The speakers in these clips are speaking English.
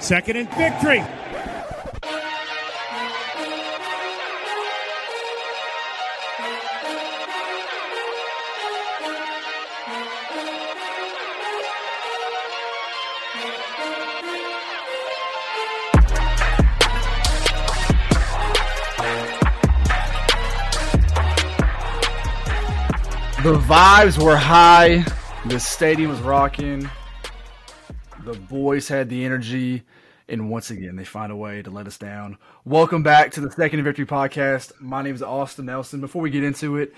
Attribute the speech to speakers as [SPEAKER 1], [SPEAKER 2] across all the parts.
[SPEAKER 1] Second and victory.
[SPEAKER 2] The vibes were high. The stadium was rocking. The boys had the energy. And once again, they find a way to let us down. Welcome back to the Second Victory podcast. My name is Austin Nelson. Before we get into it,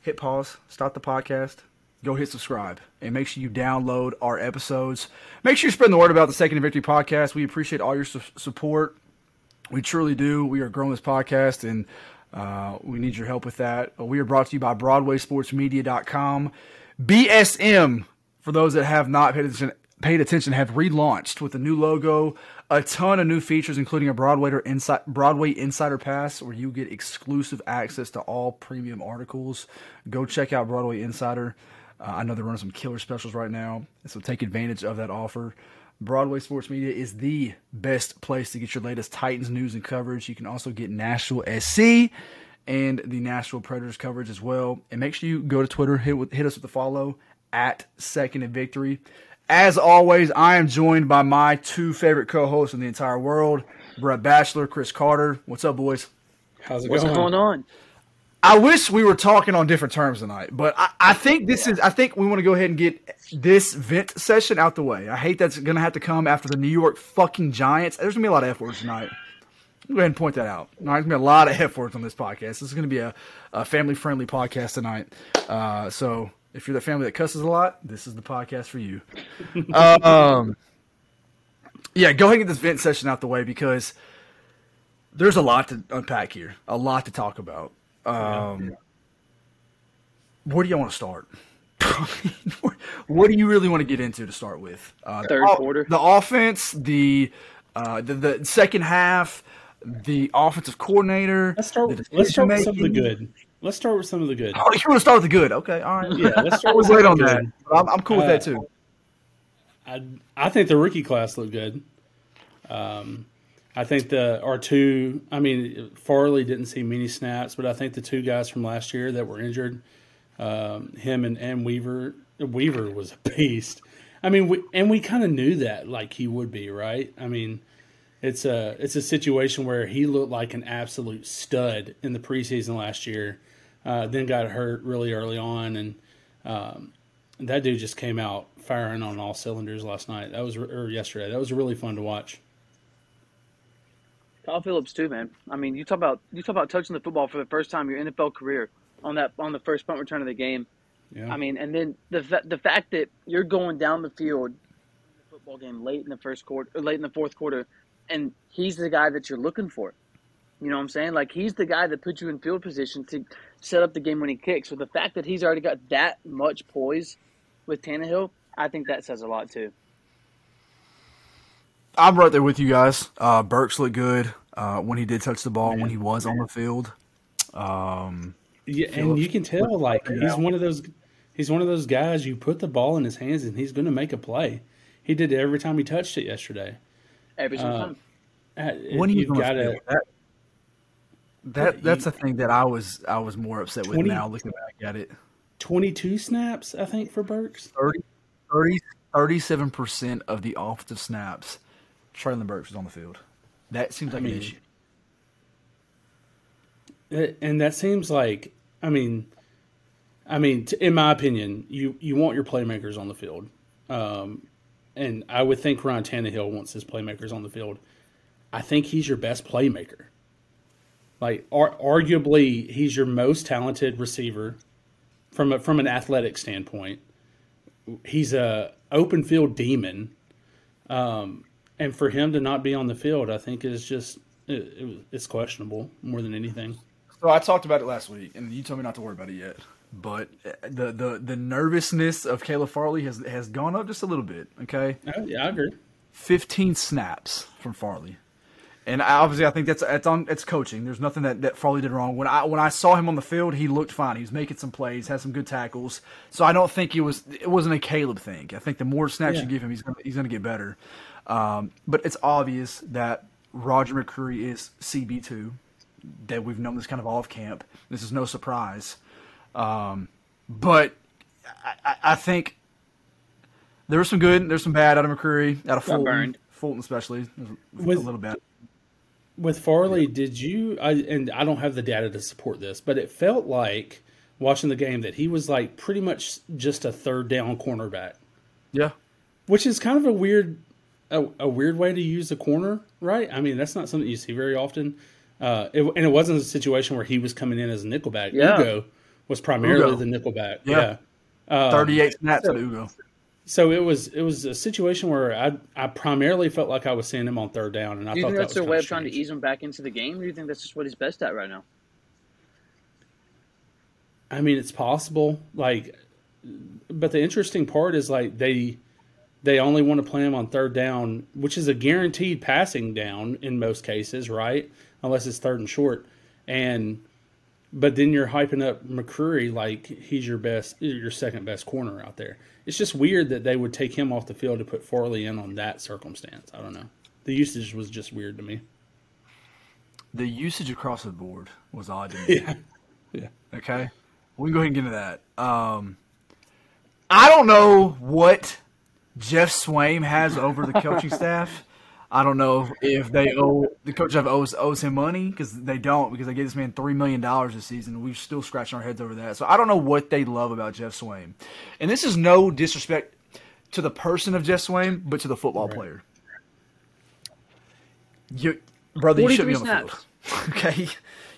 [SPEAKER 2] hit pause, stop the podcast, go hit subscribe, and make sure you download our episodes. Make sure you spread the word about the Second Victory podcast. We appreciate all your su- support. We truly do. We are growing this podcast, and uh, we need your help with that. We are brought to you by BroadwaySportsMedia.com. BSM, for those that have not paid attention, paid attention, have relaunched with a new logo, a ton of new features, including a Broadway Insider, Broadway Insider Pass, where you get exclusive access to all premium articles. Go check out Broadway Insider. Uh, I know they're running some killer specials right now, so take advantage of that offer. Broadway Sports Media is the best place to get your latest Titans news and coverage. You can also get Nashville SC and the Nashville Predators coverage as well. And make sure you go to Twitter, hit, with, hit us with the follow at Second and Victory. As always, I am joined by my two favorite co-hosts in the entire world, Brett Bachelor, Chris Carter. What's up, boys?
[SPEAKER 3] How's it going?
[SPEAKER 4] What's
[SPEAKER 3] going?
[SPEAKER 4] going on?
[SPEAKER 2] I wish we were talking on different terms tonight, but I, I think this is. I think we want to go ahead and get this vent session out the way. I hate that's going to have to come after the New York fucking Giants. There's going to be a lot of F words tonight. Go ahead and point that out. All right, there's going to be a lot of F words on this podcast. This is going to be a, a family friendly podcast tonight. Uh, so if you're the family that cusses a lot, this is the podcast for you. um, yeah, go ahead and get this vent session out the way because there's a lot to unpack here, a lot to talk about. Um, where do you want to start? what do you really want to get into to start with? Uh,
[SPEAKER 4] Third
[SPEAKER 2] the,
[SPEAKER 4] quarter.
[SPEAKER 2] the offense, the, uh, the the second half, the offensive coordinator.
[SPEAKER 3] Let's start.
[SPEAKER 2] the
[SPEAKER 3] Let's start with some of the good. Let's start with some of the good.
[SPEAKER 2] Oh, you want to start with the good? Okay, all right.
[SPEAKER 3] Yeah, let's start with
[SPEAKER 2] late on that.
[SPEAKER 3] good.
[SPEAKER 2] but I'm, I'm cool with
[SPEAKER 3] Uh,
[SPEAKER 2] that too.
[SPEAKER 3] I I think the rookie class looked good. Um, I think the our two. I mean, Farley didn't see many snaps, but I think the two guys from last year that were injured, um, him and, and Weaver. Weaver was a beast. I mean, we, and we kind of knew that, like he would be, right? I mean, it's a it's a situation where he looked like an absolute stud in the preseason last year, uh, then got hurt really early on, and um, that dude just came out firing on all cylinders last night. That was or yesterday. That was really fun to watch.
[SPEAKER 4] Kyle Philips too, man. I mean, you talk about you talk about touching the football for the first time in your NFL career on that on the first punt return of the game.
[SPEAKER 3] Yeah,
[SPEAKER 4] I mean, and then the fa- the fact that you're going down the field, in the football game late in the first quarter, late in the fourth quarter, and he's the guy that you're looking for. You know what I'm saying? Like he's the guy that puts you in field position to set up the game when he kicks. So the fact that he's already got that much poise with Tannehill, I think that says a lot too.
[SPEAKER 2] I'm right there with you guys. Uh, Burks looked good uh, when he did touch the ball when he was on the field. Um,
[SPEAKER 3] yeah, and
[SPEAKER 2] Philips
[SPEAKER 3] you can tell like he's
[SPEAKER 2] out.
[SPEAKER 3] one of those he's one of those guys. You put the ball in his hands and he's going to make a play. He did it every time he touched it yesterday.
[SPEAKER 4] Every single
[SPEAKER 3] Uh,
[SPEAKER 4] time.
[SPEAKER 3] Uh,
[SPEAKER 2] when he's
[SPEAKER 3] you've got to
[SPEAKER 2] that, that that's the thing that I was I was more upset with now looking back at it.
[SPEAKER 3] 22 snaps, I think, for Burks.
[SPEAKER 2] 30, 30 37% of the offensive snaps, Treylon Burks was on the field. That seems like
[SPEAKER 3] mean,
[SPEAKER 2] an issue.
[SPEAKER 3] And that seems like I mean, I mean, t- in my opinion, you you want your playmakers on the field, um, and I would think Ryan Tannehill wants his playmakers on the field. I think he's your best playmaker. Like, ar- arguably, he's your most talented receiver from a, from an athletic standpoint. He's a open field demon, um, and for him to not be on the field, I think is just it, it, it's questionable more than anything.
[SPEAKER 2] So I talked about it last week, and you told me not to worry about it yet. But uh, the the the nervousness of Caleb Farley has has gone up just a little bit. Okay,
[SPEAKER 3] Oh, yeah, I agree.
[SPEAKER 2] 15 snaps from Farley. And obviously, I think that's that's on it's coaching. There's nothing that, that Farley did wrong. When I when I saw him on the field, he looked fine. He was making some plays, had some good tackles. So I don't think it was it wasn't a Caleb thing. I think the more snaps
[SPEAKER 3] Yeah.
[SPEAKER 2] you give him, he's gonna, he's going to get better. Um, but it's obvious that Roger McCreary is CB two. That we've known this kind of off camp. This is no surprise. Um, but I, I think there was some good, there's some bad out of McCreary, out of
[SPEAKER 4] Got
[SPEAKER 2] Fulton,
[SPEAKER 4] burned.
[SPEAKER 2] Fulton especially
[SPEAKER 3] With-
[SPEAKER 2] a little bit.
[SPEAKER 3] With Farley, did you? I, and I don't have the data to support this, but it felt like watching the game that he was like pretty much just a third down cornerback,
[SPEAKER 2] Yeah,
[SPEAKER 3] which is kind of a weird, a, a weird way to use a corner, right? I mean, that's not something you see very often. Uh, it, and it wasn't a situation where he was coming in as a nickelback.
[SPEAKER 4] Yeah.
[SPEAKER 3] Ugo was primarily
[SPEAKER 2] Ugo.
[SPEAKER 3] the nickelback.
[SPEAKER 2] Yeah.
[SPEAKER 3] Yeah. Um,
[SPEAKER 2] thirty-eight snaps
[SPEAKER 3] so-
[SPEAKER 2] at Ugo.
[SPEAKER 3] So it was it was a situation where I I primarily felt like I was seeing him on third down, and I
[SPEAKER 4] Do you
[SPEAKER 3] thought
[SPEAKER 4] think
[SPEAKER 3] that
[SPEAKER 4] that's
[SPEAKER 3] was
[SPEAKER 4] their way of trying to ease him back into the game? Or do you think that's just what he's best at right now?
[SPEAKER 3] I mean, it's possible. Like, but the interesting part is like they they only want to play him on third down, which is a guaranteed passing down in most cases, right? Unless it's third and short, and but then you're hyping up McCreary like he's your best, your second best corner out there. It's just weird that they would take him off the field to put Farley in on that circumstance. I don't know. The usage was just weird to me.
[SPEAKER 2] The usage across the board was odd to me.
[SPEAKER 3] Yeah, yeah.
[SPEAKER 2] Okay, we can go ahead and get into that. Um, I don't know what Geoff Swaim has over the coaching staff. I don't know if they owe the coach of owes owes him money because they don't because they gave this man three million dollars this season. We're still scratching our heads over that. So I don't know what they love about Geoff Swaim, and this is no disrespect to the person of Geoff Swaim, but to the football player. You, brother, you should be on the
[SPEAKER 4] 43
[SPEAKER 2] field. okay,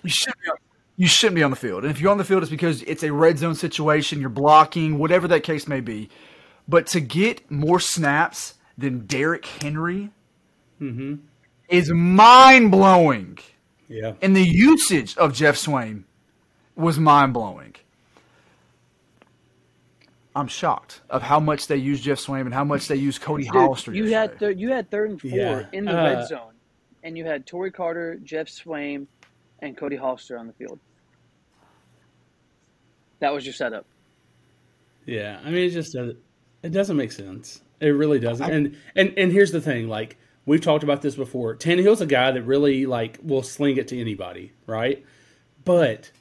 [SPEAKER 2] you should be. On, you shouldn't be on the field, and if you're on the field, it's because it's a red zone situation. You're blocking, whatever that case may be. But to get more snaps than Derrick Henry is mind blowing.
[SPEAKER 3] Yeah.
[SPEAKER 2] And the usage of Geoff Swaim was mind blowing. I'm shocked of how much they use Geoff Swaim and how much they use Cody Hollister.
[SPEAKER 4] You
[SPEAKER 2] yesterday.
[SPEAKER 4] had thir- you had third and four
[SPEAKER 3] Yeah.
[SPEAKER 4] in the
[SPEAKER 3] Uh,
[SPEAKER 4] red zone, and you had Tory Carter, Geoff Swaim, and Cody Hollister on the field. That was your setup.
[SPEAKER 3] Yeah, I mean, it just doesn't. It doesn't make sense. It really doesn't. And and and here's the thing: like we've talked about this before. Tannehill's a guy that really like will sling it to anybody, right? But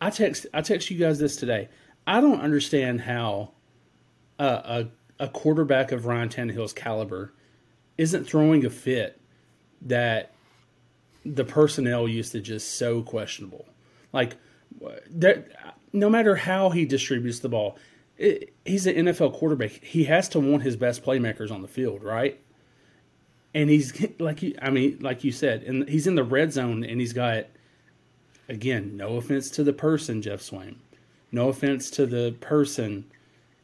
[SPEAKER 3] I text I text you guys this today. I don't understand how a a, quarterback of Ryan Tannehill's caliber isn't throwing a fit that the personnel usage is so questionable. Like that, no matter how he distributes the ball, it, he's an NFL quarterback. He has to want his best playmakers on the field, right? And he's like you, I mean, like you said, and he's in the red zone, and he's got again, no offense to the person, Geoff Swaim, no offense to the person,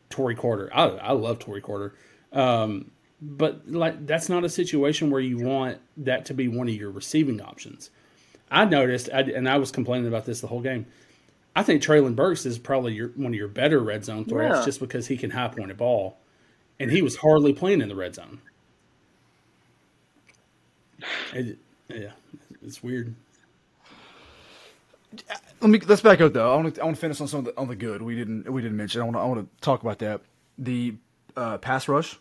[SPEAKER 3] Tory Carter. I, I love Tory Carter. Um, but like that's not a situation where you want that to be one of your receiving options. I noticed, I, and I was complaining about this the whole game. I think Treylon Burks is probably your, one of your better red zone threats,
[SPEAKER 4] Yeah.
[SPEAKER 3] just because he can high point a ball, and he was hardly playing in the red zone. It, yeah, it's weird.
[SPEAKER 2] Let me let's back up though. I want to I want to finish on some of the, on the good we didn't we didn't mention. I want to I want to talk about that. The uh, pass rush.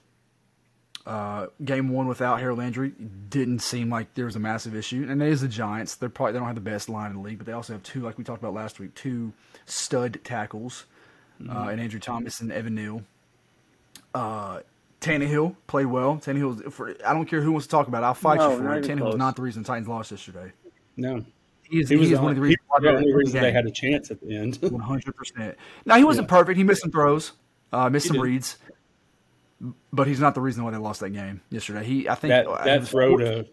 [SPEAKER 2] Uh, game one without Harold Landry didn't seem like there was a massive issue, and it is the Giants. They're probably they don't have the best line in the league, but they also have two, like we talked about last week, two stud tackles, uh, and Andrew Thomas and Evan Neal. Uh, Tannehill played well. Tannehill, for, I don't care who wants to talk about. it. I'll fight
[SPEAKER 4] No,
[SPEAKER 2] you for it.
[SPEAKER 4] even
[SPEAKER 2] Tannehill was not the reason Titans lost yesterday.
[SPEAKER 3] No,
[SPEAKER 2] He is,
[SPEAKER 3] he was,
[SPEAKER 2] he is
[SPEAKER 3] the
[SPEAKER 2] one of the reasons
[SPEAKER 3] he the
[SPEAKER 2] they
[SPEAKER 3] only
[SPEAKER 2] won the
[SPEAKER 3] they had a chance at the end.
[SPEAKER 2] One hundred percent. Now he wasn't perfect. He missed some throws, uh, missed
[SPEAKER 3] He
[SPEAKER 2] some
[SPEAKER 3] did.
[SPEAKER 2] reads, but he's not the reason why they lost that game yesterday. He, I think
[SPEAKER 3] that
[SPEAKER 2] uh,
[SPEAKER 3] that
[SPEAKER 2] it was
[SPEAKER 3] throw to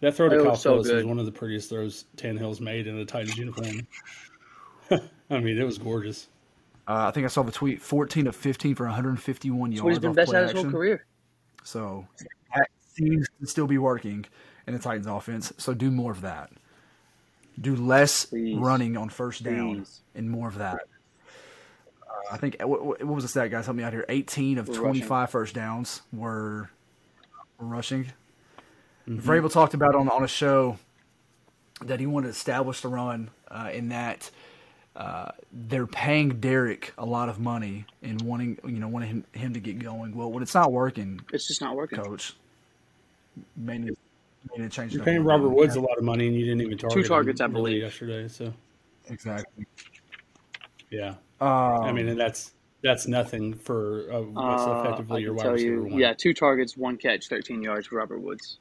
[SPEAKER 3] that throw
[SPEAKER 4] It
[SPEAKER 3] to
[SPEAKER 4] was
[SPEAKER 3] Kyle
[SPEAKER 4] so
[SPEAKER 3] Philips was one of the prettiest throws Tannehill's made in a Titans uniform. I mean, it was gorgeous.
[SPEAKER 2] Uh, I think I saw the tweet: fourteen of fifteen for one hundred and fifty-one
[SPEAKER 4] That's what he's
[SPEAKER 2] yards
[SPEAKER 4] been
[SPEAKER 2] off
[SPEAKER 4] best
[SPEAKER 2] play
[SPEAKER 4] at his whole career.
[SPEAKER 2] So that seems to still be working in the Titans' offense. So do more of that. Do less
[SPEAKER 4] Please.
[SPEAKER 2] running on first down
[SPEAKER 4] Please.
[SPEAKER 2] and more of that. Uh, I think what, what what was the stat, guys? Help me out here. Eighteen of
[SPEAKER 4] We're
[SPEAKER 2] twenty-five first downs were, were rushing.
[SPEAKER 3] Mm-hmm.
[SPEAKER 2] Vrabel talked about on on a show that he wanted to establish the run uh, in that uh, they're paying Derrick a lot of money and wanting you know wanting him, him to get going. Well, when it's not working,
[SPEAKER 4] It's just not working.
[SPEAKER 2] coach, may need, may need to change.
[SPEAKER 3] You're paying Robert
[SPEAKER 2] bit.
[SPEAKER 3] Woods a lot of money, and you didn't even target him
[SPEAKER 4] targets, I
[SPEAKER 3] really
[SPEAKER 4] believe.
[SPEAKER 3] yesterday. So
[SPEAKER 2] exactly.
[SPEAKER 3] yeah,
[SPEAKER 2] Um,
[SPEAKER 3] I mean, and that's that's nothing for uh, what's
[SPEAKER 4] Uh,
[SPEAKER 3] effectively
[SPEAKER 4] I
[SPEAKER 3] your wide
[SPEAKER 4] tell
[SPEAKER 3] receiver
[SPEAKER 4] you,
[SPEAKER 3] one.
[SPEAKER 4] yeah, two targets, one catch, 13 yards for Robert Woods.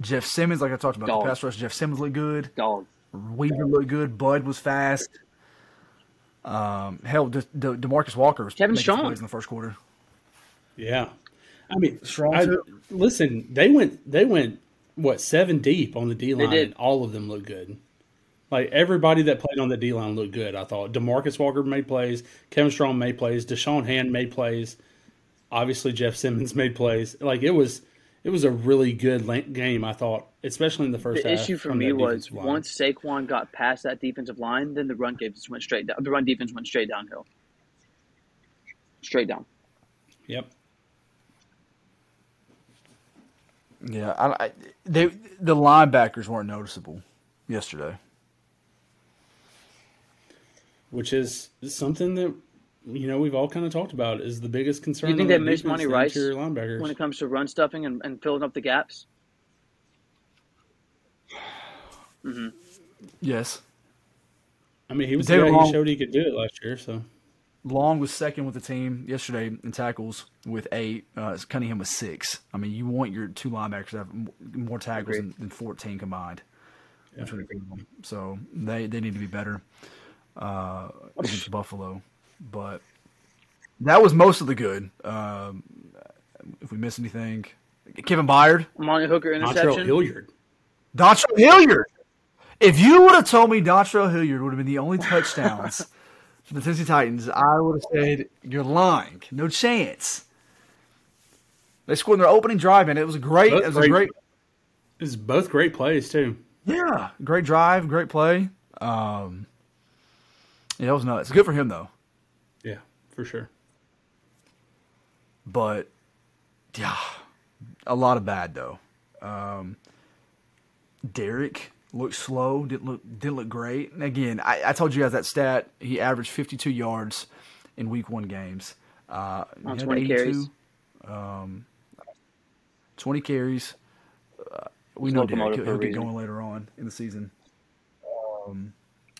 [SPEAKER 2] Jeff Simmons, like I talked about,
[SPEAKER 4] Dog.
[SPEAKER 2] the pass rush. Jeff Simmons looked good.
[SPEAKER 4] Dog.
[SPEAKER 2] Weaver looked good. Bud was fast. Um, hell, De- De- Demarcus Walker was
[SPEAKER 4] Kevin
[SPEAKER 2] making
[SPEAKER 4] Strong.
[SPEAKER 2] plays in the first quarter.
[SPEAKER 3] Yeah, I mean,
[SPEAKER 2] Strong
[SPEAKER 3] I, listen. They went. They went what seven deep on the D line, and all of them looked good. Like everybody that played on the D line looked good. I thought Demarcus Walker made plays, Kevin Strong made plays, Da'Shawn Hand made plays. Obviously, Jeff Simmons made plays. Like it was, it was a really good game. I thought, especially in the first
[SPEAKER 4] The
[SPEAKER 3] half.
[SPEAKER 4] issue for me was
[SPEAKER 3] line.
[SPEAKER 4] once Saquon got past that defensive line, then the run defense went straight down. The run defense went straight downhill. Straight down.
[SPEAKER 3] Yep.
[SPEAKER 2] Yeah, I, I, they the linebackers weren't noticeable yesterday.
[SPEAKER 3] Which is something that you know we've all kind of talked about is the biggest concern.
[SPEAKER 4] You think
[SPEAKER 3] on
[SPEAKER 4] they
[SPEAKER 3] the
[SPEAKER 4] missed
[SPEAKER 3] defense,
[SPEAKER 4] Monty Rice
[SPEAKER 3] linebackers.
[SPEAKER 4] when it comes to run stuffing and, and filling up the gaps.
[SPEAKER 2] Yes,
[SPEAKER 3] I mean, he was
[SPEAKER 2] David
[SPEAKER 3] the guy
[SPEAKER 2] Long-
[SPEAKER 3] he showed he could do it last year. So
[SPEAKER 2] Long was second with the team yesterday in tackles with eight. Uh, Cunningham was six. I mean, you want your two linebackers to have more tackles than, than fourteen combined. between the two of them. So they they need to be better uh, against Buffalo. But that was most of the good. Um, if we miss anything, Kevin Byard,
[SPEAKER 4] Monty Hooker
[SPEAKER 3] Montreal
[SPEAKER 4] interception.
[SPEAKER 3] Hilliard.
[SPEAKER 2] Dontrell Hilliard. If you would have told me Dontrell Hilliard would have been the only touchdowns for the Tennessee Titans, I would have said you're lying. No chance. They scored in their opening drive, and it was a great.
[SPEAKER 3] Both
[SPEAKER 2] It was a
[SPEAKER 3] great-
[SPEAKER 2] great.
[SPEAKER 3] It was both great plays too.
[SPEAKER 2] Yeah, great drive, great play. Um, yeah, it was nuts. Good for him though.
[SPEAKER 3] Yeah, for sure.
[SPEAKER 2] but yeah, a lot of bad though. Um, Derrick looked slow, didn't look didn't look great. And again, I, I told you guys that stat. He averaged 52 yards in Week One games. Uh,
[SPEAKER 4] On 20 carries.
[SPEAKER 2] um, 20 carries. Uh, we
[SPEAKER 4] He's
[SPEAKER 2] know
[SPEAKER 4] Derrick.
[SPEAKER 2] He'll, he'll get going later on in the season. Um,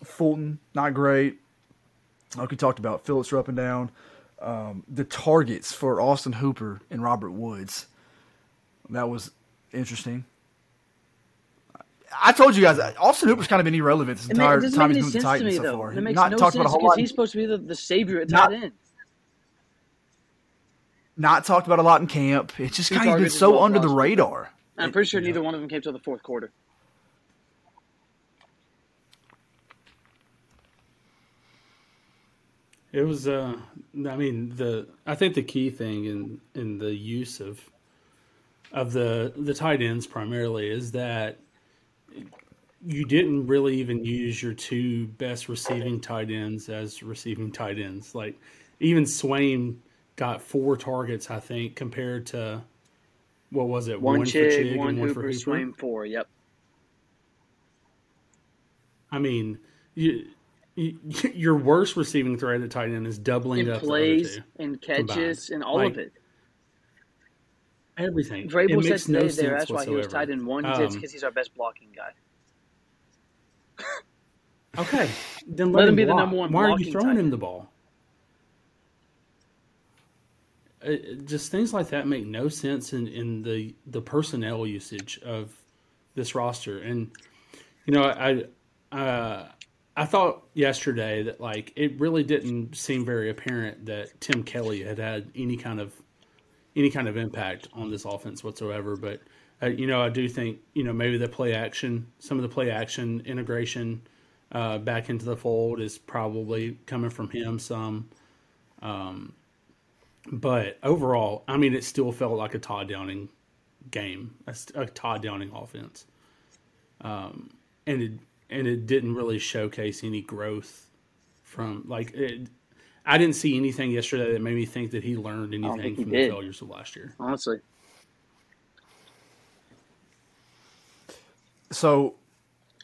[SPEAKER 2] Fulton, not great. Like we talked about, Philips are up and down. Um, the targets for Austin Hooper and Robert Woods. That was interesting. I told you guys, Austin Hooper's kind of been irrelevant this
[SPEAKER 4] It,
[SPEAKER 2] entire
[SPEAKER 4] it
[SPEAKER 2] time he's been with the Titans
[SPEAKER 4] me
[SPEAKER 2] so
[SPEAKER 4] though.
[SPEAKER 2] far.
[SPEAKER 4] It makes
[SPEAKER 2] not
[SPEAKER 4] no
[SPEAKER 2] talked
[SPEAKER 4] sense
[SPEAKER 2] about a whole
[SPEAKER 4] because
[SPEAKER 2] lot.
[SPEAKER 4] he's supposed to be the, the savior at tight end.
[SPEAKER 2] Not talked about a lot in camp. It's just
[SPEAKER 4] Two
[SPEAKER 2] kind of been so
[SPEAKER 4] well,
[SPEAKER 2] under the radar.
[SPEAKER 4] I'm pretty sure neither one of them came till the fourth quarter.
[SPEAKER 3] It was. Uh, I mean, the I think the key thing in in the use of of the the tight ends primarily is that you didn't really even use your two best receiving tight ends as receiving tight ends. Like even Swaim got four targets, I think, compared to what was it?
[SPEAKER 4] One,
[SPEAKER 3] for
[SPEAKER 4] Chig,
[SPEAKER 3] Chig
[SPEAKER 4] one
[SPEAKER 3] and one
[SPEAKER 4] Hooper,
[SPEAKER 3] for Hooper.
[SPEAKER 4] Swaim, four. Yep.
[SPEAKER 3] I mean, you, your worst receiving threat at tight end is doubling
[SPEAKER 4] In
[SPEAKER 3] up
[SPEAKER 4] plays, and catches, and all
[SPEAKER 3] Like,
[SPEAKER 4] of it.
[SPEAKER 3] Everything.
[SPEAKER 4] Vrabel
[SPEAKER 3] it
[SPEAKER 4] said today
[SPEAKER 3] no
[SPEAKER 4] there that's why he was
[SPEAKER 3] whatsoever.
[SPEAKER 4] tied in one. He said it's
[SPEAKER 3] Um,
[SPEAKER 4] because he's our best blocking guy.
[SPEAKER 3] Okay, then
[SPEAKER 4] Let
[SPEAKER 3] let,
[SPEAKER 4] him be the number one
[SPEAKER 3] Why are you throwing
[SPEAKER 4] tight
[SPEAKER 3] him the ball? Uh, just things like that make no sense in, in the the personnel usage of this roster. And you know, I uh, I thought yesterday that like it really didn't seem very apparent that Tim Kelly had had any kind of any kind of impact on this offense whatsoever. But uh, you know, I do think you know maybe the play action, some of the play action integration uh, back into the fold is probably coming from him some. Um, but overall, I mean, it still felt like a Todd Downing game, a, a Todd Downing offense, um, and it and it didn't really showcase any growth from like it, I didn't see anything yesterday that made me think that he learned anything
[SPEAKER 4] he
[SPEAKER 3] from
[SPEAKER 4] did.
[SPEAKER 3] the failures of last year.
[SPEAKER 4] Honestly,
[SPEAKER 2] So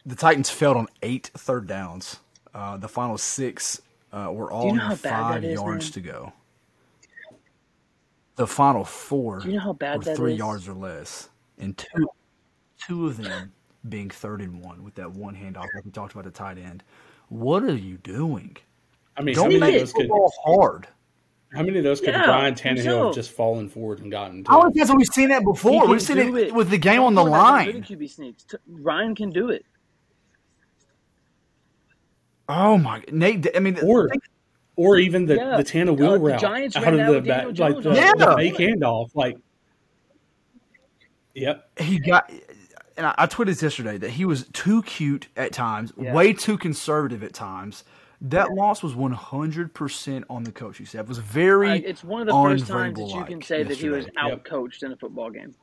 [SPEAKER 2] the Titans failed on eight third downs. Uh, the final six uh, were all
[SPEAKER 4] you know
[SPEAKER 2] in
[SPEAKER 4] how bad
[SPEAKER 2] five
[SPEAKER 4] that is,
[SPEAKER 2] yards
[SPEAKER 4] man?
[SPEAKER 2] to go. The final four
[SPEAKER 4] Do you know how bad
[SPEAKER 2] were
[SPEAKER 4] that
[SPEAKER 2] three
[SPEAKER 4] is?
[SPEAKER 2] yards or less, and two two of them being third and one with that one handoff like we talked about the tight end. What are you doing?
[SPEAKER 3] I mean,
[SPEAKER 2] Don't
[SPEAKER 3] many of
[SPEAKER 2] make
[SPEAKER 3] those could
[SPEAKER 2] football hard.
[SPEAKER 3] how many of those could
[SPEAKER 4] Yeah,
[SPEAKER 3] Ryan Tannehill
[SPEAKER 4] himself.
[SPEAKER 3] have just fallen forward and gotten to?
[SPEAKER 2] I don't think that's we've seen that before. We've seen it,
[SPEAKER 4] it.
[SPEAKER 2] with the game on the
[SPEAKER 4] Talking about them
[SPEAKER 2] line.
[SPEAKER 4] QB sneaks. Ryan can do it.
[SPEAKER 2] Oh my, Nate! I mean,
[SPEAKER 3] Or
[SPEAKER 2] think-
[SPEAKER 3] or even the
[SPEAKER 4] Yeah,
[SPEAKER 3] the Tana
[SPEAKER 4] uh,
[SPEAKER 3] wheel
[SPEAKER 4] the
[SPEAKER 3] route
[SPEAKER 4] Giants
[SPEAKER 3] out of the back,
[SPEAKER 4] Daniel
[SPEAKER 3] like the,
[SPEAKER 4] on
[SPEAKER 2] the
[SPEAKER 3] the fake handoff, like. Yep.
[SPEAKER 2] he got and I, I tweeted yesterday that he was too cute at times,
[SPEAKER 4] Yeah.
[SPEAKER 2] way too conservative at times. That loss was one hundred percent on the coaching staff. It was very.
[SPEAKER 4] Like, it's one of the first times that you can say that he was
[SPEAKER 2] yesterday
[SPEAKER 3] Yep.
[SPEAKER 4] outcoached in a football game.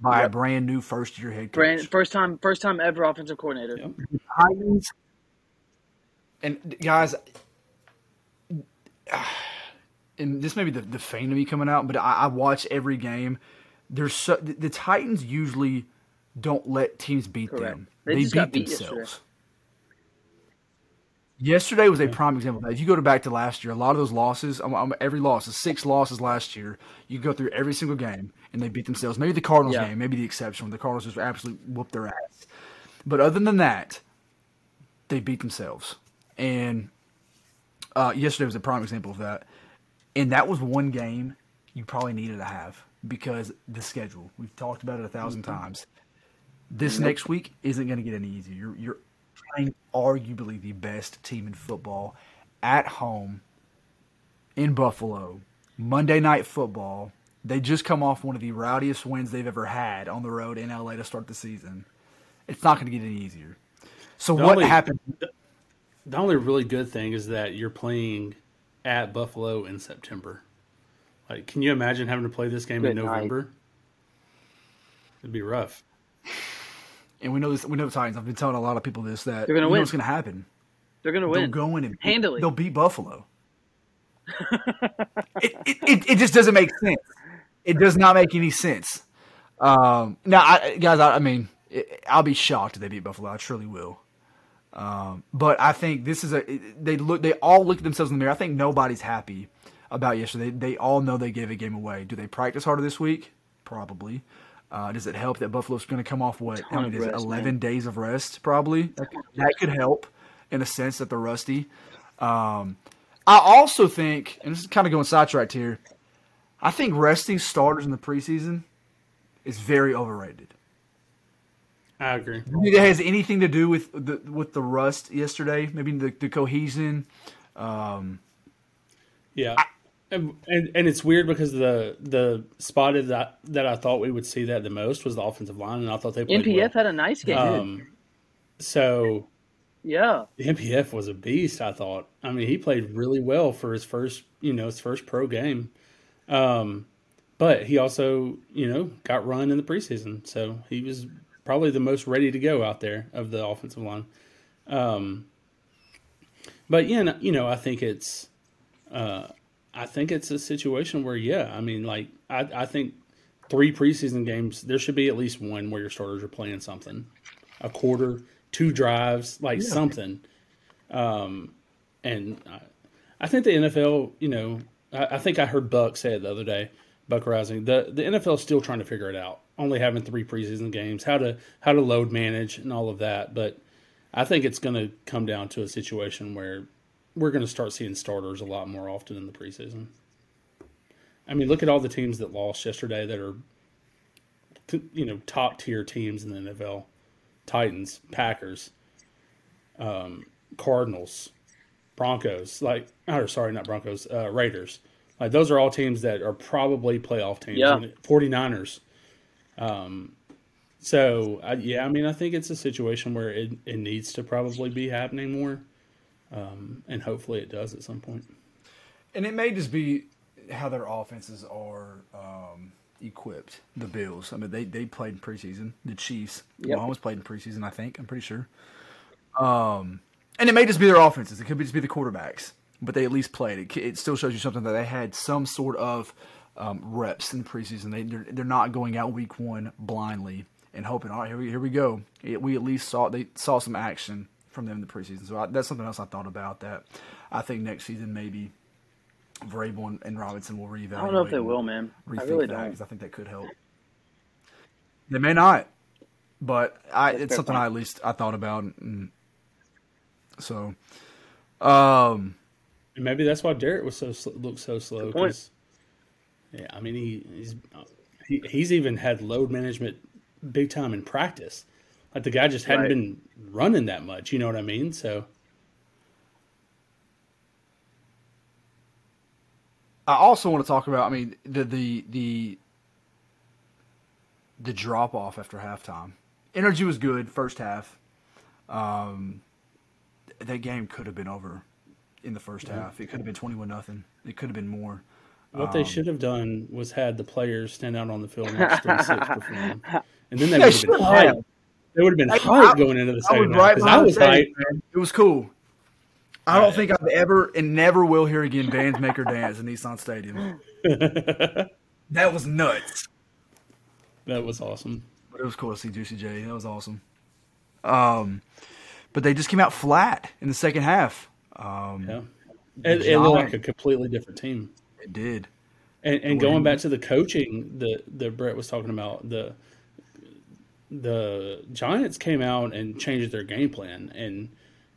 [SPEAKER 2] by a brand new first year head coach.
[SPEAKER 4] Brand, first time, first time ever offensive coordinator.
[SPEAKER 3] Yep.
[SPEAKER 2] Titans. And guys, and this may be the, the fan of me coming out, but I, I watch every game. There's so, the, the Titans usually don't let teams beat
[SPEAKER 4] Correct.
[SPEAKER 2] them.
[SPEAKER 4] They
[SPEAKER 2] They,
[SPEAKER 4] just got
[SPEAKER 2] beat
[SPEAKER 4] beat yesterday.
[SPEAKER 2] themselves. Yesterday was a prime example of. If you go to back to last year, a lot of those losses, um, um, every loss, the six losses last year, you go through every single game and they beat themselves. Maybe the Cardinals
[SPEAKER 4] Yeah.
[SPEAKER 2] game, maybe the exception when the Cardinals just absolutely whooped their ass. But other than that, they beat themselves. And uh, yesterday was a prime example of that. And that was one game you probably needed to have because the schedule. We've talked about it a 1000 mm-hmm. times. This next week isn't going to get any easier. You're, you're playing arguably the best team in football at home in Buffalo. Monday night football. They just come off one of the rowdiest wins they've ever had on the road in LA to start the season. It's not going to get any easier. So
[SPEAKER 3] The
[SPEAKER 2] what
[SPEAKER 3] only-
[SPEAKER 2] happened?
[SPEAKER 3] The only really good thing is that you're playing at Buffalo in September. Like, can you imagine having to play this game in
[SPEAKER 4] Good night.
[SPEAKER 3] November? It'd be rough.
[SPEAKER 2] And we know this. We know the Titans. I've been telling a lot of people this that
[SPEAKER 4] They're gonna win.
[SPEAKER 2] what's going to happen.
[SPEAKER 4] They're gonna win.
[SPEAKER 2] They'll go in and
[SPEAKER 4] Handily.
[SPEAKER 2] They'll beat Buffalo. it, it, it, it just doesn't make sense. It does not make any sense. Um, now, I, guys, I, I mean, it, I'll be shocked if they beat Buffalo. I truly will. Um, but I think this is a. They look. They all look at themselves in the mirror. I think nobody's happy about yesterday. They all know they gave a game away. Do they practice harder this week? Probably. Uh, does it help that Buffalo's going to come off what? How
[SPEAKER 4] Ton
[SPEAKER 2] many
[SPEAKER 4] of
[SPEAKER 2] days?
[SPEAKER 4] rest,
[SPEAKER 2] Eleven
[SPEAKER 4] man.
[SPEAKER 2] days of rest, probably. That could, that could help in a sense that they're rusty. Um, I also think, and this is kind of going sidetracked here. I think resting starters in the preseason is very overrated.
[SPEAKER 3] I agree.
[SPEAKER 2] Do you that has anything to do with the with the rust yesterday? Maybe the, the cohesion. Um,
[SPEAKER 3] Yeah. And, and and it's weird because the the spot that that I thought we would see that the most was the offensive line, and I thought they played
[SPEAKER 4] NPF had a nice game.
[SPEAKER 3] Um, so
[SPEAKER 4] yeah,
[SPEAKER 3] NPF was a beast. I thought. I mean, he played really well for his first, you know, his first pro game. Um, but he also, you know, got run in the preseason, so he was probably the most ready to go out there of the offensive line. Um, but yeah, you know, I think it's, uh, I think it's a situation where, yeah, I mean, like I, I think three preseason games, there should be at least one where your starters are playing something, a quarter, two drives, like something. Um, and I, I think the NFL, you know, I, I think I heard Buck say it the other day, Buck Reising. The the NFL is still trying to figure it out. Only having three preseason games, how to how to load manage and all of that. But I think it's going to come down to a situation where we're going to start seeing starters a lot more often in the preseason. I mean, look at all the teams that lost yesterday that are, you know, top tier teams in the NFL: Titans, Packers, um, Cardinals, Broncos. Like, or sorry, not Broncos, uh, Raiders. Like those are all teams that are probably playoff teams.
[SPEAKER 4] Yeah.
[SPEAKER 3] 49ers. Um, so I, yeah, I mean, I think it's a situation where it, it needs to probably be happening more, um, and hopefully it does at some point.
[SPEAKER 2] and it may just be how their offenses are um, equipped. The Bills. I mean, they they played in preseason. The Chiefs.
[SPEAKER 4] Yep.
[SPEAKER 2] Mahomes played in preseason. I think. I'm pretty sure. Um, and it may just be their offenses. It could be just be the quarterbacks, but they at least played. It, it still shows you something that they had some sort of um, reps in the preseason. They they're, they're not going out week one blindly and hoping, all right, here we, here we go. It, we at least saw they saw some action from them in the preseason. So I, that's something else I thought about that. I think next season maybe Vrabel and, and Robinson will reevaluate.
[SPEAKER 4] I don't know if they will, man. I
[SPEAKER 2] rethink
[SPEAKER 4] really
[SPEAKER 2] that,
[SPEAKER 4] don't.
[SPEAKER 2] 'cause I think that could help. They may not, but I, it's something
[SPEAKER 4] point.
[SPEAKER 2] I at least I thought about. And so, um,
[SPEAKER 3] And maybe that's why Derrick was so looked so slow.
[SPEAKER 4] Good point.
[SPEAKER 3] 'cause, Yeah, I mean he he's he, he's even had load management big time in practice. Like the guy just hadn't
[SPEAKER 4] Right.
[SPEAKER 3] been running that much. You know what I mean? So
[SPEAKER 2] I also want to talk about. I mean, the the the the drop off after halftime. Energy was good first half. Um, that game could have been over in the first half. It could have been twenty one nothing. It could have been more.
[SPEAKER 3] what
[SPEAKER 2] Um,
[SPEAKER 3] they should have done was had the players stand out on the field and watch three six perform, and then they
[SPEAKER 2] They
[SPEAKER 3] would have been
[SPEAKER 2] should have.
[SPEAKER 3] hyped. They would have been
[SPEAKER 2] I-
[SPEAKER 3] hyped
[SPEAKER 2] I-
[SPEAKER 3] going into the
[SPEAKER 2] I was right
[SPEAKER 3] half I was
[SPEAKER 2] Teddy,
[SPEAKER 3] hyped.
[SPEAKER 2] man. It was cool. I don't think I've ever and never will hear again bands make her dance in Nissan Stadium. That was nuts.
[SPEAKER 3] That was awesome.
[SPEAKER 2] But it was cool to see Juicy J. That was awesome. Um, but they just came out flat in the second half. Um,
[SPEAKER 3] Yeah, it, it looked like a completely different team.
[SPEAKER 2] It did.
[SPEAKER 3] And, and going back to the coaching that that Brett was talking about, the the Giants came out and changed their game plan and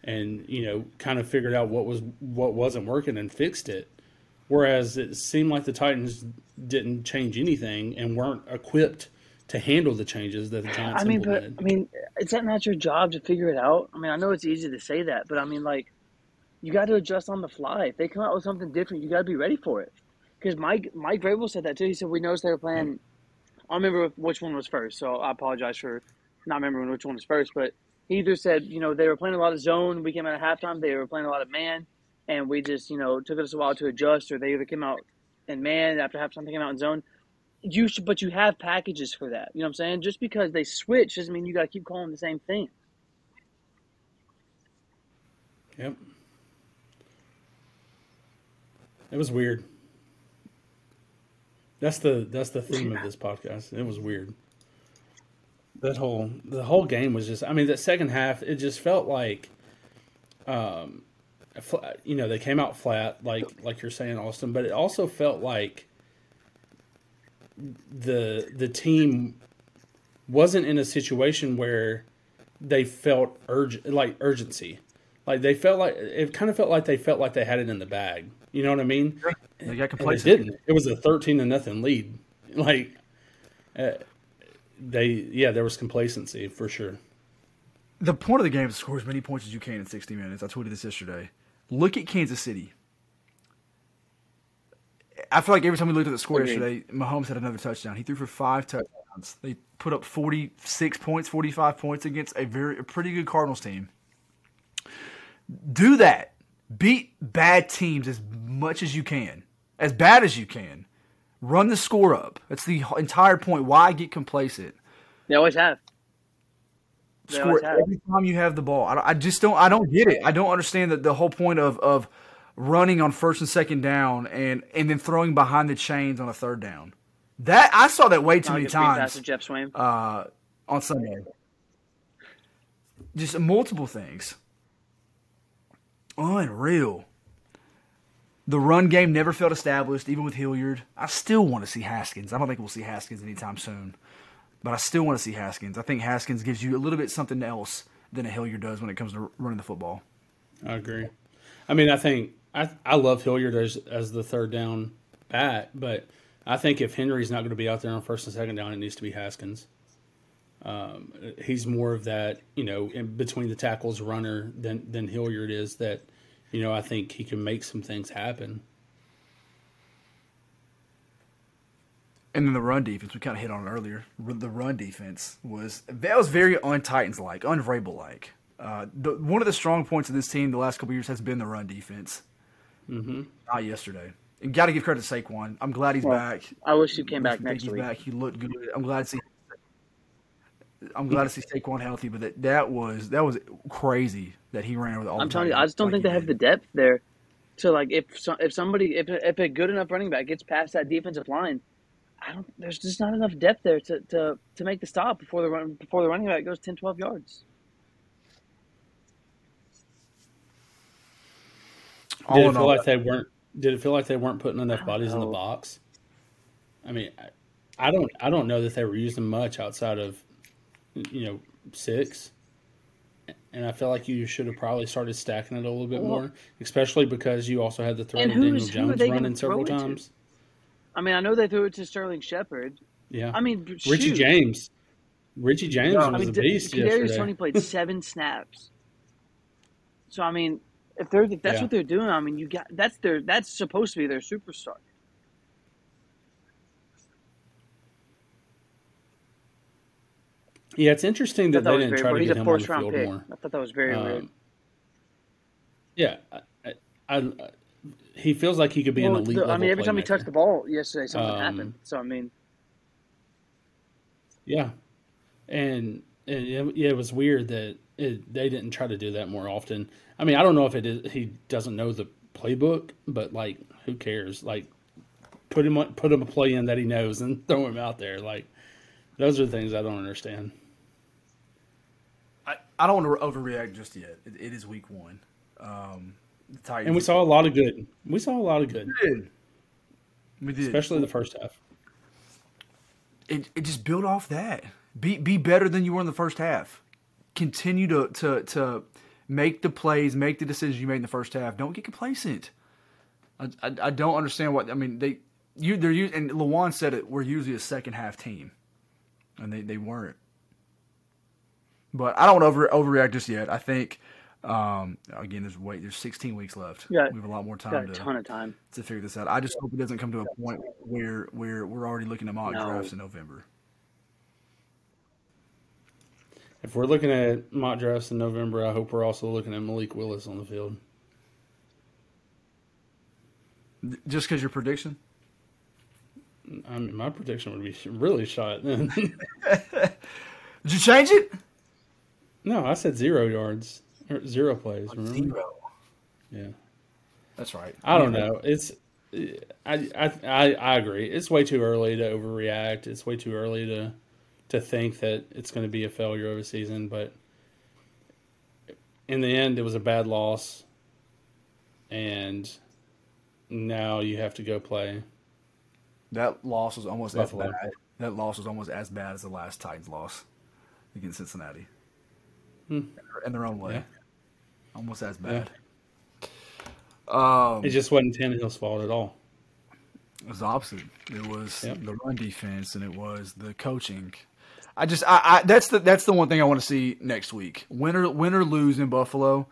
[SPEAKER 3] and you know kind of figured out what was what wasn't working and fixed it. Whereas it seemed like the Titans didn't change anything and weren't equipped to handle the changes that the Giants
[SPEAKER 4] I mean, but. I mean, is that not your job to figure it out? I mean, I know it's easy to say that, but I mean, like, you got to adjust on the fly. If they come out with something different, you got to be ready for it. Because Mike Mike Vrabel said that too. He said we noticed they were playing. I don't remember which one was first, so I apologize for not remembering which one was first. But he either said you know they were playing a lot of zone. We came out at halftime. They were playing a lot of man, and we just you know took us a while to adjust. Or they either came out in man after halftime. They came out in zone. You should, but you have packages for that. You know what I'm saying? Just because they switch doesn't mean you got to keep calling the same thing.
[SPEAKER 3] Yep. It was weird. That's the that's the theme of this podcast. It was weird. That whole the whole game was just I mean that second half it just felt like um you know they came out flat like like you're saying Austin but it also felt like the the team wasn't in a situation where they felt urgent like urgency like they felt like it kind of felt like they felt like they had it in the bag you know what i mean
[SPEAKER 2] They got
[SPEAKER 3] and it
[SPEAKER 2] complacent.
[SPEAKER 3] didn't it was a 13 to nothing lead like uh, they yeah there was complacency for sure
[SPEAKER 2] The point of the game is to score as many points as you can in 60 minutes. I tweeted this yesterday. Look at Kansas City. I feel like every time we looked at the score
[SPEAKER 4] Agreed.
[SPEAKER 2] yesterday, Mahomes had another touchdown. He threw for five touchdowns. They put up 46 points, 45 points against a very a pretty good Cardinals team. Do that. Beat bad teams as much as you can, as bad as you can. Run the score up. That's the entire point. Why get complacent?
[SPEAKER 4] They always have. They
[SPEAKER 2] score
[SPEAKER 4] always have.
[SPEAKER 2] every time you have the ball. I, I just don't. I don't get it. I don't understand that the whole point of of running on first and second down and and then throwing behind the chains on a third down. That I saw that way too many
[SPEAKER 4] like a free pass
[SPEAKER 2] times
[SPEAKER 4] Geoff Swaim.
[SPEAKER 2] uh, on Sunday. Just multiple things. Unreal. The run game never felt established, even with Hilliard. I still want to see Haskins. I don't think we'll see Haskins anytime soon, but I still want to see Haskins. I think Haskins gives you a little bit something else than a Hilliard does when it comes to running the football.
[SPEAKER 3] i agree i mean i think i i love hilliard as as the third down back but i think if henry's not going to be out there on first and second down it needs to be haskins um, he's more of that you know in between the tackles runner than than hilliard is that you know i think he can make some things happen
[SPEAKER 2] And then the run defense, we kind of hit on it earlier. The run defense was that was very un-Titans like, un-Vrabel like. Uh, the, one of the strong points of this team the last couple years has been the run defense. Mm-hmm. Not yesterday. And got to give credit to Saquon. I'm glad he's
[SPEAKER 4] Well,
[SPEAKER 2] back.
[SPEAKER 4] I wish he came back
[SPEAKER 2] I think
[SPEAKER 4] next
[SPEAKER 2] he's
[SPEAKER 4] week.
[SPEAKER 2] back. He looked good. I'm glad to see. I'm glad to see Saquon healthy, but that, that was that was crazy that he ran with all.
[SPEAKER 4] I'm
[SPEAKER 2] the
[SPEAKER 4] telling you, I just don't
[SPEAKER 2] like
[SPEAKER 4] think
[SPEAKER 2] he
[SPEAKER 4] they have the depth there So like if so, if somebody if if a good enough running back gets past that defensive line, I don't. There's just not enough depth there to, to, to make the stop before the run before the running back goes 10, 12 yards.
[SPEAKER 2] All
[SPEAKER 3] Did it feel
[SPEAKER 2] all,
[SPEAKER 3] like they weren't? Did it feel like they weren't putting enough bodies in the box? I mean, I, I don't. I don't know that they were using much outside of, you know, six. And I feel like you should have probably started stacking it a little bit
[SPEAKER 4] Well-
[SPEAKER 3] more, especially because you also had the threat of Daniel
[SPEAKER 4] who's- who are
[SPEAKER 3] Jones running several
[SPEAKER 4] it to?
[SPEAKER 3] times.
[SPEAKER 4] I mean, I know they threw it to Sterling Shepard.
[SPEAKER 3] Yeah,
[SPEAKER 4] I mean,
[SPEAKER 3] Richie. James. Richie James
[SPEAKER 2] I
[SPEAKER 3] was
[SPEAKER 4] I mean,
[SPEAKER 3] a beast
[SPEAKER 4] Kadarius
[SPEAKER 3] yesterday.
[SPEAKER 4] Tony played seven snaps. So I mean, if they're if that's
[SPEAKER 3] Yeah.
[SPEAKER 4] what they're doing, I mean, you got that's their that's supposed to be their superstar.
[SPEAKER 3] Yeah, it's interesting that
[SPEAKER 4] that
[SPEAKER 3] they didn't try
[SPEAKER 4] weird.
[SPEAKER 3] to get him on the field
[SPEAKER 4] pick.
[SPEAKER 3] more.
[SPEAKER 4] I thought that was very weird.
[SPEAKER 3] Um, yeah, I, I, I, he feels like he could be
[SPEAKER 4] Well,
[SPEAKER 3] an elite.
[SPEAKER 4] the- I mean, every time he touched the ball yesterday, something
[SPEAKER 3] Um,
[SPEAKER 4] happened. So I mean,
[SPEAKER 3] Yeah, and, and it, yeah, it was weird that it, they didn't try to do that more often. I mean, I don't know if it is he doesn't know the playbook, but like, who cares? Like, put him on- put him a play in that he knows and throw him out there. Like, those are the things I don't understand.
[SPEAKER 2] I, don't want to overreact just yet. It, it is week one. Um, the Titans.
[SPEAKER 3] And we saw a lot of good. We saw a lot of good,
[SPEAKER 2] We did. We did.
[SPEAKER 3] especially the first half.
[SPEAKER 2] it, it just build off that. Be be better than you were in the first half. Continue to to to make the plays, make the decisions you made in the first half. Don't get complacent. I, I, I don't understand what I mean. They you they're and Lawan said it. We're usually a second half team, and they, they weren't. But I don't over overreact just yet. I think um, again, there's wait, there's 16 weeks left.
[SPEAKER 4] Yeah.
[SPEAKER 2] we have a lot more time
[SPEAKER 4] got a
[SPEAKER 2] to
[SPEAKER 4] ton of time.
[SPEAKER 2] to figure this out. I just hope it doesn't come to a point where where we're already looking at mock
[SPEAKER 4] No.
[SPEAKER 2] drafts in November.
[SPEAKER 3] If we're looking at mock drafts in November, I hope we're also looking at Malik Willis on the field.
[SPEAKER 2] Just because your prediction?
[SPEAKER 3] I mean, my prediction would be really shot then.
[SPEAKER 2] Did you change it?
[SPEAKER 3] No, I said zero yards or zero plays. Remember?
[SPEAKER 2] Zero.
[SPEAKER 3] Yeah,
[SPEAKER 2] That's right.
[SPEAKER 3] I don't know. It's I, I I I agree. It's way too early to overreact. It's way too early to to think that it's going to be a failure of a season. But in the end, it was a bad loss, and now you have to go play.
[SPEAKER 2] That loss was almost
[SPEAKER 3] Buffalo.
[SPEAKER 2] as bad. That loss was almost as bad as the last Titans loss against Cincinnati.
[SPEAKER 3] Hmm.
[SPEAKER 2] In their own way.
[SPEAKER 3] Yeah.
[SPEAKER 2] Almost as bad. Um,
[SPEAKER 3] It just wasn't Tannehill's fault at all.
[SPEAKER 2] It was the opposite. It was
[SPEAKER 3] Yep.
[SPEAKER 2] the run defense, and it was the coaching. I just, I, I that's the that's the one thing I want to see next week. Win or win or lose in Buffalo,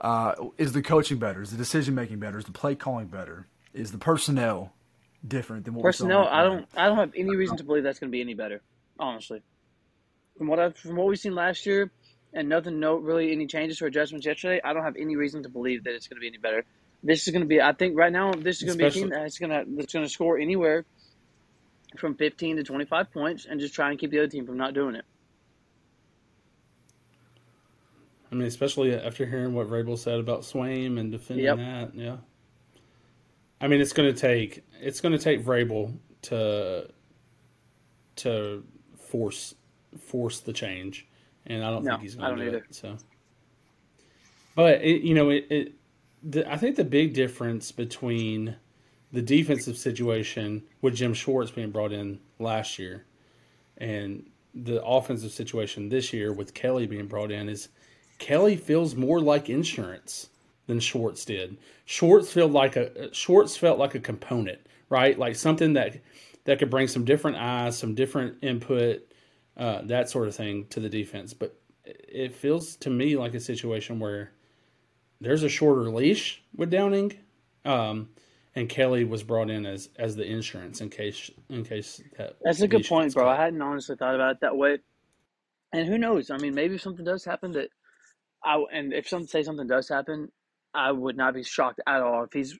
[SPEAKER 2] uh, is the coaching better? Is the decision making better? Is the play calling better? Is the personnel different than what we saw
[SPEAKER 4] Personnel, I don't, I don't have any reason to believe that's going to be any better. Honestly, from what I, from what we've seen last year, and nothing, no really any changes or adjustments yesterday. I don't have any reason to believe that it's going to be any better. This is going to be, I think, right now, this is going to be a team that's going to that's going to score anywhere from fifteen to twenty five points, and just try and keep the other team from not doing it.
[SPEAKER 3] I mean, especially after hearing what Vrabel said about Swaim and defending
[SPEAKER 4] Yep.
[SPEAKER 3] that. Yeah. I mean, it's going to take it's going to take Vrabel to to force force the change, and I don't
[SPEAKER 4] No,
[SPEAKER 3] think he's going to do
[SPEAKER 4] either.
[SPEAKER 3] it. So, but it, you know, it, it the, I think the big difference between the defensive situation with Jim Schwartz being brought in last year and the offensive situation this year with Kelly being brought in is Kelly feels more like insurance than Schwartz did. Schwartz felt like a Schwartz felt like a component, right? Like something that that could bring some different eyes, some different input, uh, that sort of thing to the defense. But it feels to me like a situation where there's a shorter leash with Downing, um, and Kelly was brought in as as the insurance in case in case that
[SPEAKER 4] That's a good point, bro.
[SPEAKER 3] cut.
[SPEAKER 4] I hadn't honestly thought about it that way. And who knows? I mean, maybe if something does happen that I and if some say something does happen, I would not be shocked at all if he's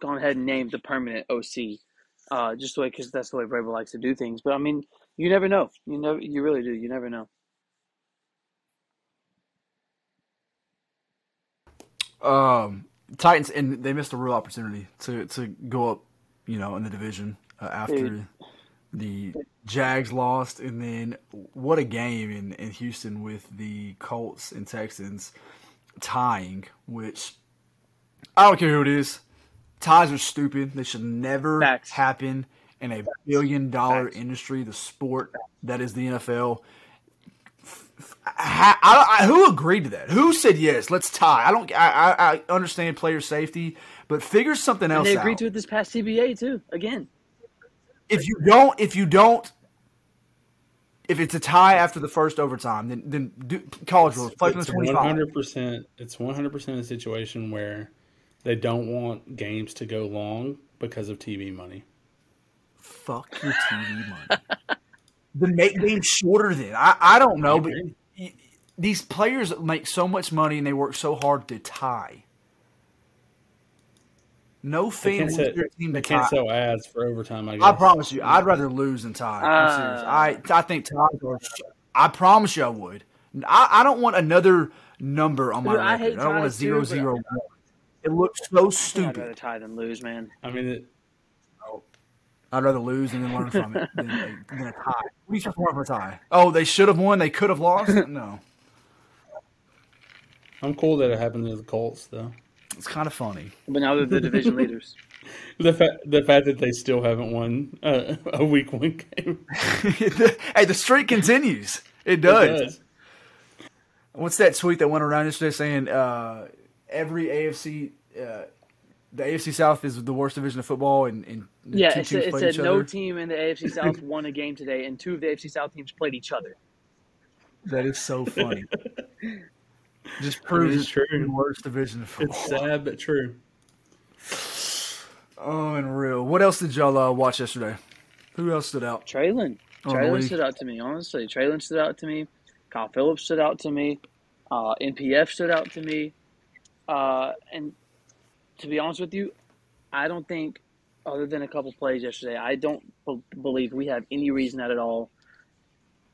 [SPEAKER 4] gone ahead and named the permanent OC. Uh, just the way because that's the way Vrabel likes to do things. But I mean, you never know. You never, you really do. You never know.
[SPEAKER 2] Um, Titans and they missed a real opportunity to to go up, you know, in the division uh, after
[SPEAKER 4] Dude.
[SPEAKER 2] the Jags lost, and then what a game in, in Houston with the Colts and Texans tying, which I don't care who it is. Ties are stupid. They should never
[SPEAKER 4] Facts.
[SPEAKER 2] happen in a billion dollar
[SPEAKER 4] Facts.
[SPEAKER 2] industry, the sport that is the NFL. I, I, I- who agreed to that? Who said yes? Let's tie. I don't. I, I, I understand player safety, but figure something
[SPEAKER 4] And
[SPEAKER 2] else
[SPEAKER 4] they
[SPEAKER 2] out.
[SPEAKER 4] agreed to it this past CBA too. Again,
[SPEAKER 2] if you don't, if you don't, if it's a tie after the first overtime, then then do, college rules play
[SPEAKER 3] It's
[SPEAKER 2] twenty
[SPEAKER 3] one
[SPEAKER 2] five.
[SPEAKER 3] hundred percent. It's one hundred percent a situation where they don't want games to go long because of TV money.
[SPEAKER 2] Fuck your TV money. the make games shorter. Then I I don't know, but
[SPEAKER 3] agree.
[SPEAKER 2] y- these players make so much money and they work so hard to tie. No
[SPEAKER 3] They
[SPEAKER 2] fan
[SPEAKER 3] can't,
[SPEAKER 2] wants their team
[SPEAKER 3] they
[SPEAKER 2] to
[SPEAKER 3] can't
[SPEAKER 2] tie.
[SPEAKER 3] sell ads for overtime. I guess.
[SPEAKER 2] I promise you, I'd rather lose than tie. I'm.
[SPEAKER 4] Uh,
[SPEAKER 2] I I think ties are. I promise you, I would. I, I don't want another number on my
[SPEAKER 4] Dude, I
[SPEAKER 2] record.
[SPEAKER 4] hate
[SPEAKER 2] I, don't want a
[SPEAKER 4] ties
[SPEAKER 2] zero
[SPEAKER 4] too, but-
[SPEAKER 2] zero one. It looks so stupid.
[SPEAKER 4] I'd rather
[SPEAKER 2] stupid.
[SPEAKER 4] tie than lose, man.
[SPEAKER 3] I mean, it,
[SPEAKER 2] I'd rather lose and then learn from it than, a- than a tie. What are you supposed to a tie? Oh, they should have won. They could have lost. No,
[SPEAKER 3] I'm cool that it happened to the Colts, though.
[SPEAKER 2] it's kind of funny.
[SPEAKER 4] But now they're the division leaders.
[SPEAKER 3] The fact the fact that they still haven't won uh, a week one game.
[SPEAKER 2] hey, the streak continues. It
[SPEAKER 3] It
[SPEAKER 2] does.
[SPEAKER 3] does.
[SPEAKER 2] What's that tweet that went around yesterday saying uh, every AFC, uh, the AFC South is the worst division of football, and, and the
[SPEAKER 4] Yeah,
[SPEAKER 2] two
[SPEAKER 4] it
[SPEAKER 2] teams
[SPEAKER 4] said, it
[SPEAKER 2] played
[SPEAKER 4] said
[SPEAKER 2] each
[SPEAKER 4] no
[SPEAKER 2] other?
[SPEAKER 4] team in the AFC South won a game today, and two of the AFC South teams played each other.
[SPEAKER 2] That is so funny. Just proves
[SPEAKER 3] it's
[SPEAKER 2] it's
[SPEAKER 3] true.
[SPEAKER 2] the worst division of football.
[SPEAKER 3] It's sad but true.
[SPEAKER 2] Oh, unreal. What else did y'all uh, watch yesterday? Who else stood out?
[SPEAKER 4] Treylon.
[SPEAKER 2] Oh, the
[SPEAKER 4] Treylon
[SPEAKER 2] league.
[SPEAKER 4] stood out to me, honestly. Treylon stood out to me. Kyle Philips stood out to me. Uh, NPF stood out to me. Uh, and to be honest with you, I don't think, other than a couple plays yesterday, I don't be- believe we have any reason at all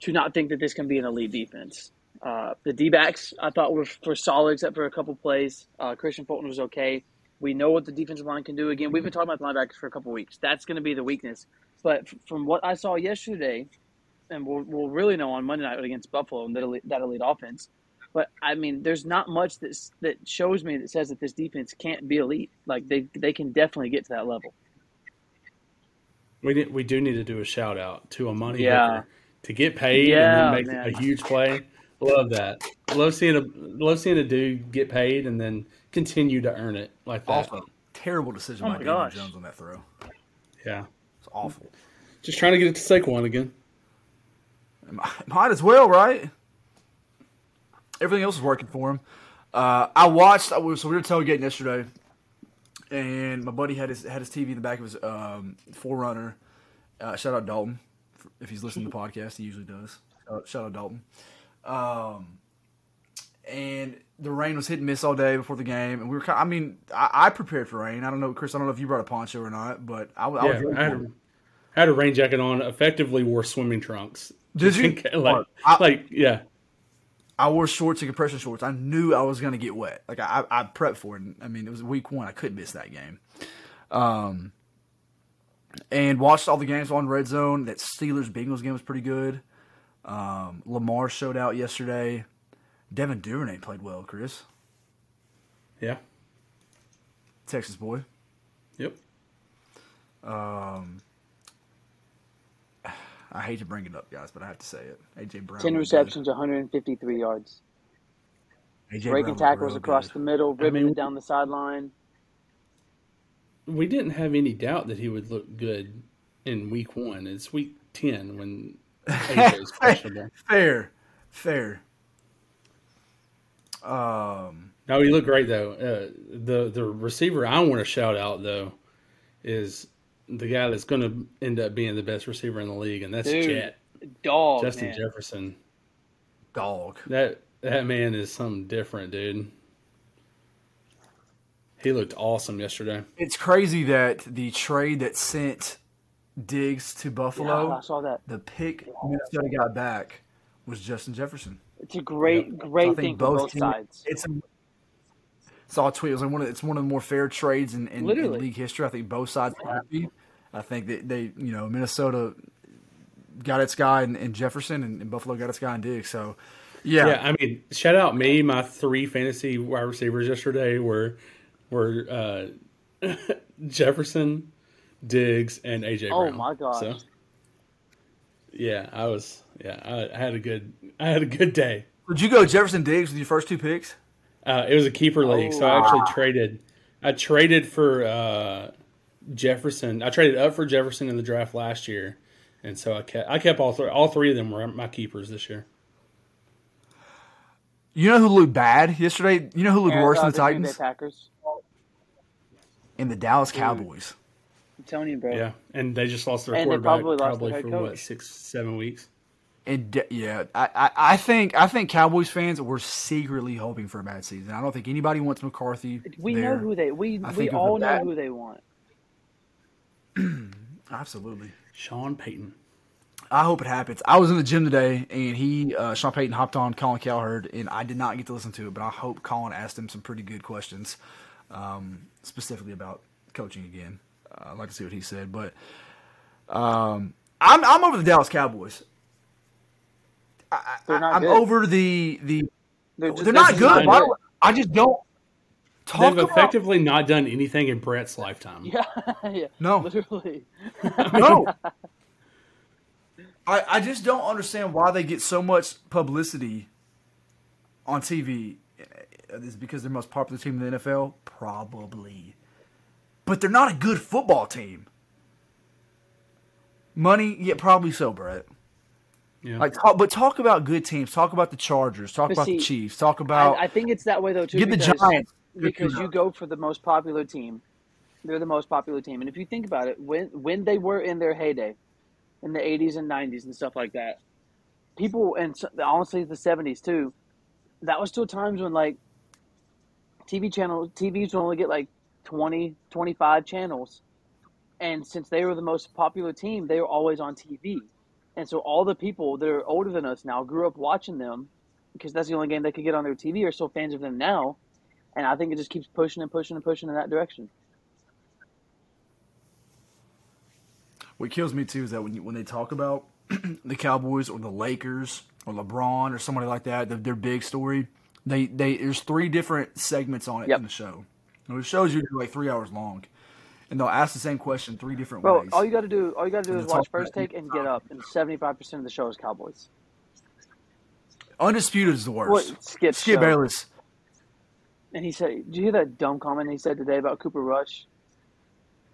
[SPEAKER 4] to not think that this can be an elite defense. Uh, the D backs I thought were, were solid except for a couple plays. Uh, Kristian Fulton was okay. We know what the defensive line can do. Again, we've been talking about the linebackers for a couple weeks. That's going to be the weakness. But f- from what I saw yesterday, and we'll, we'll really know on Monday night against Buffalo and that elite, that elite offense. But I mean, there's not much that that shows me that says that this defense can't be elite. Like they they can definitely get to that level.
[SPEAKER 3] We did, we do need to do a shout out to Amani
[SPEAKER 4] Yeah.
[SPEAKER 3] to get paid
[SPEAKER 4] Yeah,
[SPEAKER 3] and then make
[SPEAKER 4] man.
[SPEAKER 3] a huge play. Love that. Love seeing a love seeing a dude get paid and then continue to earn it like that.
[SPEAKER 2] Also, terrible decision
[SPEAKER 4] Oh
[SPEAKER 2] by
[SPEAKER 4] my
[SPEAKER 2] Daniel. Jones on that throw.
[SPEAKER 3] Yeah,
[SPEAKER 2] It's awful.
[SPEAKER 3] just trying to get it to Saquon again.
[SPEAKER 2] Might as well, right? Everything else is working for him. Uh, I watched. I was, so we were tailgating yesterday, and my buddy had his had his TV in the back of his um, 4Runner. Uh, shout out Dalton if he's listening to the podcast. He usually does. Uh, shout out Dalton. Um, and the rain was hit and miss all day before the game, and we were. Kind I mean, I, I prepared for rain. I don't know, Chris. I don't know if you brought a poncho or not, but I, was- I
[SPEAKER 3] Yeah,
[SPEAKER 2] was.
[SPEAKER 3] I had,
[SPEAKER 2] for
[SPEAKER 3] a. I had a rain jacket on. Effectively wore swimming trunks.
[SPEAKER 2] Did you?
[SPEAKER 3] like, like yeah.
[SPEAKER 2] I wore shorts and compression shorts. I knew I was going to get wet. Like I, I prepped for it. I mean, it was week one. I couldn't miss that game. Um, and watched all the games on Red Zone. That Steelers Bengals game was pretty good. Um, Lamar showed out yesterday. Devin Duvernay played well. Chris,
[SPEAKER 3] Yeah.
[SPEAKER 2] Texas boy.
[SPEAKER 3] Yep.
[SPEAKER 2] Um, I hate to bring it up, guys, but I have to say it. AJ Brown.
[SPEAKER 4] Ten
[SPEAKER 2] looked good.
[SPEAKER 4] receptions, 153 yards,
[SPEAKER 2] AJ
[SPEAKER 4] breaking
[SPEAKER 2] Brown
[SPEAKER 4] tackles across
[SPEAKER 2] good.
[SPEAKER 4] the middle, ripping
[SPEAKER 3] mean-
[SPEAKER 4] it down the sideline.
[SPEAKER 3] We didn't have any doubt that he would look good in week one. It's week ten when AJ is questionable.
[SPEAKER 2] Fair, fair. Um,
[SPEAKER 3] No, he looked great though. Uh, the the receiver I want to shout out though is the guy that's going to end up being the best receiver in the league, and that's
[SPEAKER 4] Dude,
[SPEAKER 3] Jet
[SPEAKER 4] Dog,
[SPEAKER 3] Justin
[SPEAKER 4] man.
[SPEAKER 3] Jefferson.
[SPEAKER 2] dog.
[SPEAKER 3] That that man is something different, dude. He looked awesome yesterday.
[SPEAKER 2] It's crazy that the trade that sent Diggs to
[SPEAKER 4] Yeah,
[SPEAKER 2] Buffalo,
[SPEAKER 4] I saw that.
[SPEAKER 2] the pick Minnesota got back was Justin Jefferson.
[SPEAKER 4] It's a great,
[SPEAKER 2] So I
[SPEAKER 4] great
[SPEAKER 2] think
[SPEAKER 4] thing for both
[SPEAKER 2] teams-
[SPEAKER 4] sides.
[SPEAKER 2] It's a, saw a tweet. It was like one of it's one of the more fair trades in, in, in league history. I think both sides are happy. I think that they, you know, Minnesota got its guy in, in Jefferson, and, and, Buffalo got its guy in Diggs. So, yeah.
[SPEAKER 3] Yeah, I mean, shout out me. My three fantasy wide receivers yesterday were were uh, Jefferson, Diggs, and AJ.
[SPEAKER 4] Oh
[SPEAKER 3] Brown.
[SPEAKER 4] my god.
[SPEAKER 3] So, yeah, I was. Yeah, I, I, had a good. I had a good day.
[SPEAKER 2] Would you go Jefferson Diggs with your first two picks?
[SPEAKER 3] Uh, it was a keeper league, oh, so I actually traded. I traded for uh, Jefferson. I traded up for Jefferson in the draft last year, and so I kept. I kept all three. All three of them were my keepers this year.
[SPEAKER 2] You know who looked bad yesterday? You know who looked
[SPEAKER 4] and,
[SPEAKER 2] worse
[SPEAKER 4] uh,
[SPEAKER 2] than the,
[SPEAKER 4] the
[SPEAKER 2] Titans?
[SPEAKER 4] Packers.
[SPEAKER 2] And the Dallas Cowboys.
[SPEAKER 4] I'm telling you, bro.
[SPEAKER 3] Yeah, and they just lost their
[SPEAKER 4] And
[SPEAKER 3] quarterback
[SPEAKER 4] probably
[SPEAKER 3] probably,
[SPEAKER 4] lost their head
[SPEAKER 3] for what six, seven weeks.
[SPEAKER 2] And de- yeah, I, I, I think I think Cowboys fans were secretly hoping for a bad season. I don't think anybody wants McCarthy.
[SPEAKER 4] We
[SPEAKER 2] there.
[SPEAKER 4] know who they. We
[SPEAKER 2] I
[SPEAKER 4] we
[SPEAKER 2] think of
[SPEAKER 4] all know
[SPEAKER 2] bad-
[SPEAKER 4] who they want.
[SPEAKER 2] Absolutely.
[SPEAKER 3] Sean Payton.
[SPEAKER 2] I hope it happens. I was in the gym today, and he, uh, Sean Payton, hopped on Colin Cowherd, and I did not get to listen to it, but I hope Colin asked him some pretty good questions, um, specifically about coaching again. Uh, I'd like to see what he said, but um, I'm I'm over the Dallas Cowboys. I,
[SPEAKER 4] They're not
[SPEAKER 2] I, am
[SPEAKER 4] good.
[SPEAKER 2] over the the.
[SPEAKER 4] They're,
[SPEAKER 2] They're,
[SPEAKER 4] just,
[SPEAKER 2] not
[SPEAKER 3] just
[SPEAKER 2] good.
[SPEAKER 3] not
[SPEAKER 2] Why
[SPEAKER 3] good.
[SPEAKER 2] I just don't talk
[SPEAKER 3] They've
[SPEAKER 2] about.
[SPEAKER 3] effectively not done anything in Brett's lifetime.
[SPEAKER 4] Yeah, yeah.
[SPEAKER 2] No.
[SPEAKER 4] literally.
[SPEAKER 2] No. I, I just don't understand why they get so much publicity on TV. Is because they're the most popular team in the NFL? Probably. But they're not a good football team. Money, yeah, probably so, Brett.
[SPEAKER 3] Yeah.
[SPEAKER 2] Like, talk, but talk about good teams. Talk about the Chargers. Talk
[SPEAKER 4] But
[SPEAKER 2] about the Chiefs. Talk about
[SPEAKER 4] I, I think it's that way though too.
[SPEAKER 2] give the
[SPEAKER 4] because,
[SPEAKER 2] Giants.
[SPEAKER 4] because you go for the most popular team. They're the most popular team, and if you think about it, when when they were in their heyday, in the '80s and '90s and stuff like that, people and honestly the '70s too, that was still times when like TV channel TVs would only get like 20, 25 channels, and since they were the most popular team, they were always on TV, and so all the people that are older than us now grew up watching them because that's the only game they could get on their TV are still fans of them now. And I think it just keeps pushing and pushing and pushing in that direction.
[SPEAKER 2] What kills me too is that when you, when they talk about the Cowboys or the Lakers or LeBron or somebody like that, their, their big story, they they there's three different segments on it
[SPEAKER 4] Yep.
[SPEAKER 2] in the show. And the show's usually like three hours long, and they'll ask the same question three different
[SPEAKER 4] Bro,
[SPEAKER 2] ways.
[SPEAKER 4] all you got to do, all you got to do
[SPEAKER 2] And
[SPEAKER 4] is watch first take and get up, and seventy five percent of the show is Cowboys.
[SPEAKER 2] Undisputed is the worst.
[SPEAKER 4] What Skip?
[SPEAKER 2] Skip. Bayless.
[SPEAKER 4] And he said, "Did you hear that dumb comment he said today about Cooper Rush?"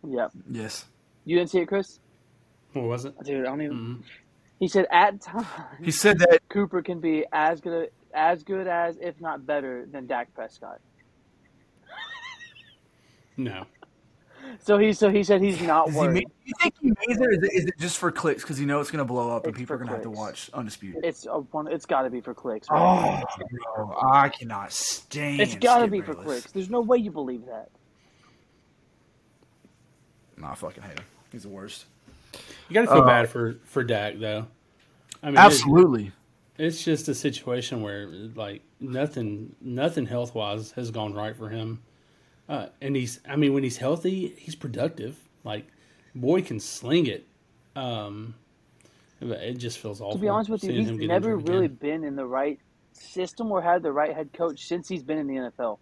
[SPEAKER 4] Yeah,
[SPEAKER 2] Yes,
[SPEAKER 4] you didn't see it, Chris?
[SPEAKER 3] What was it?
[SPEAKER 4] Dude, I don't even.
[SPEAKER 3] Mhm.
[SPEAKER 4] He said at times
[SPEAKER 2] he said that.
[SPEAKER 4] Cooper can be as good, as good as, if not better, than Dak Prescott.
[SPEAKER 3] No.
[SPEAKER 4] So he, so he said he's not
[SPEAKER 2] Does he
[SPEAKER 4] worried.
[SPEAKER 2] mean, you think he means it? Or is it, is it just for clicks? Because you know it's going to blow up and people are going to have to watch Undisputed.
[SPEAKER 4] It's a one. It's got to be for clicks. man.
[SPEAKER 2] Oh, bro, I cannot stand.
[SPEAKER 4] it's got to
[SPEAKER 2] Skip
[SPEAKER 4] be for
[SPEAKER 2] Bayless.
[SPEAKER 4] clicks. There's no way you believe that.
[SPEAKER 2] Nah, I fucking hate him. He's the worst.
[SPEAKER 3] You got to feel
[SPEAKER 2] Uh,
[SPEAKER 3] bad for for Dak though. I mean, it's-
[SPEAKER 2] Absolutely.
[SPEAKER 3] It's just a situation where like nothing, nothing health wise has gone right for him. Uh, and he's, I mean, when he's healthy, he's productive. Like, boy can sling it. Um, but it just feels awful.
[SPEAKER 4] To be honest with you, he's never really
[SPEAKER 3] again.
[SPEAKER 4] been in the right system or had the right head coach since he's been in the NFL.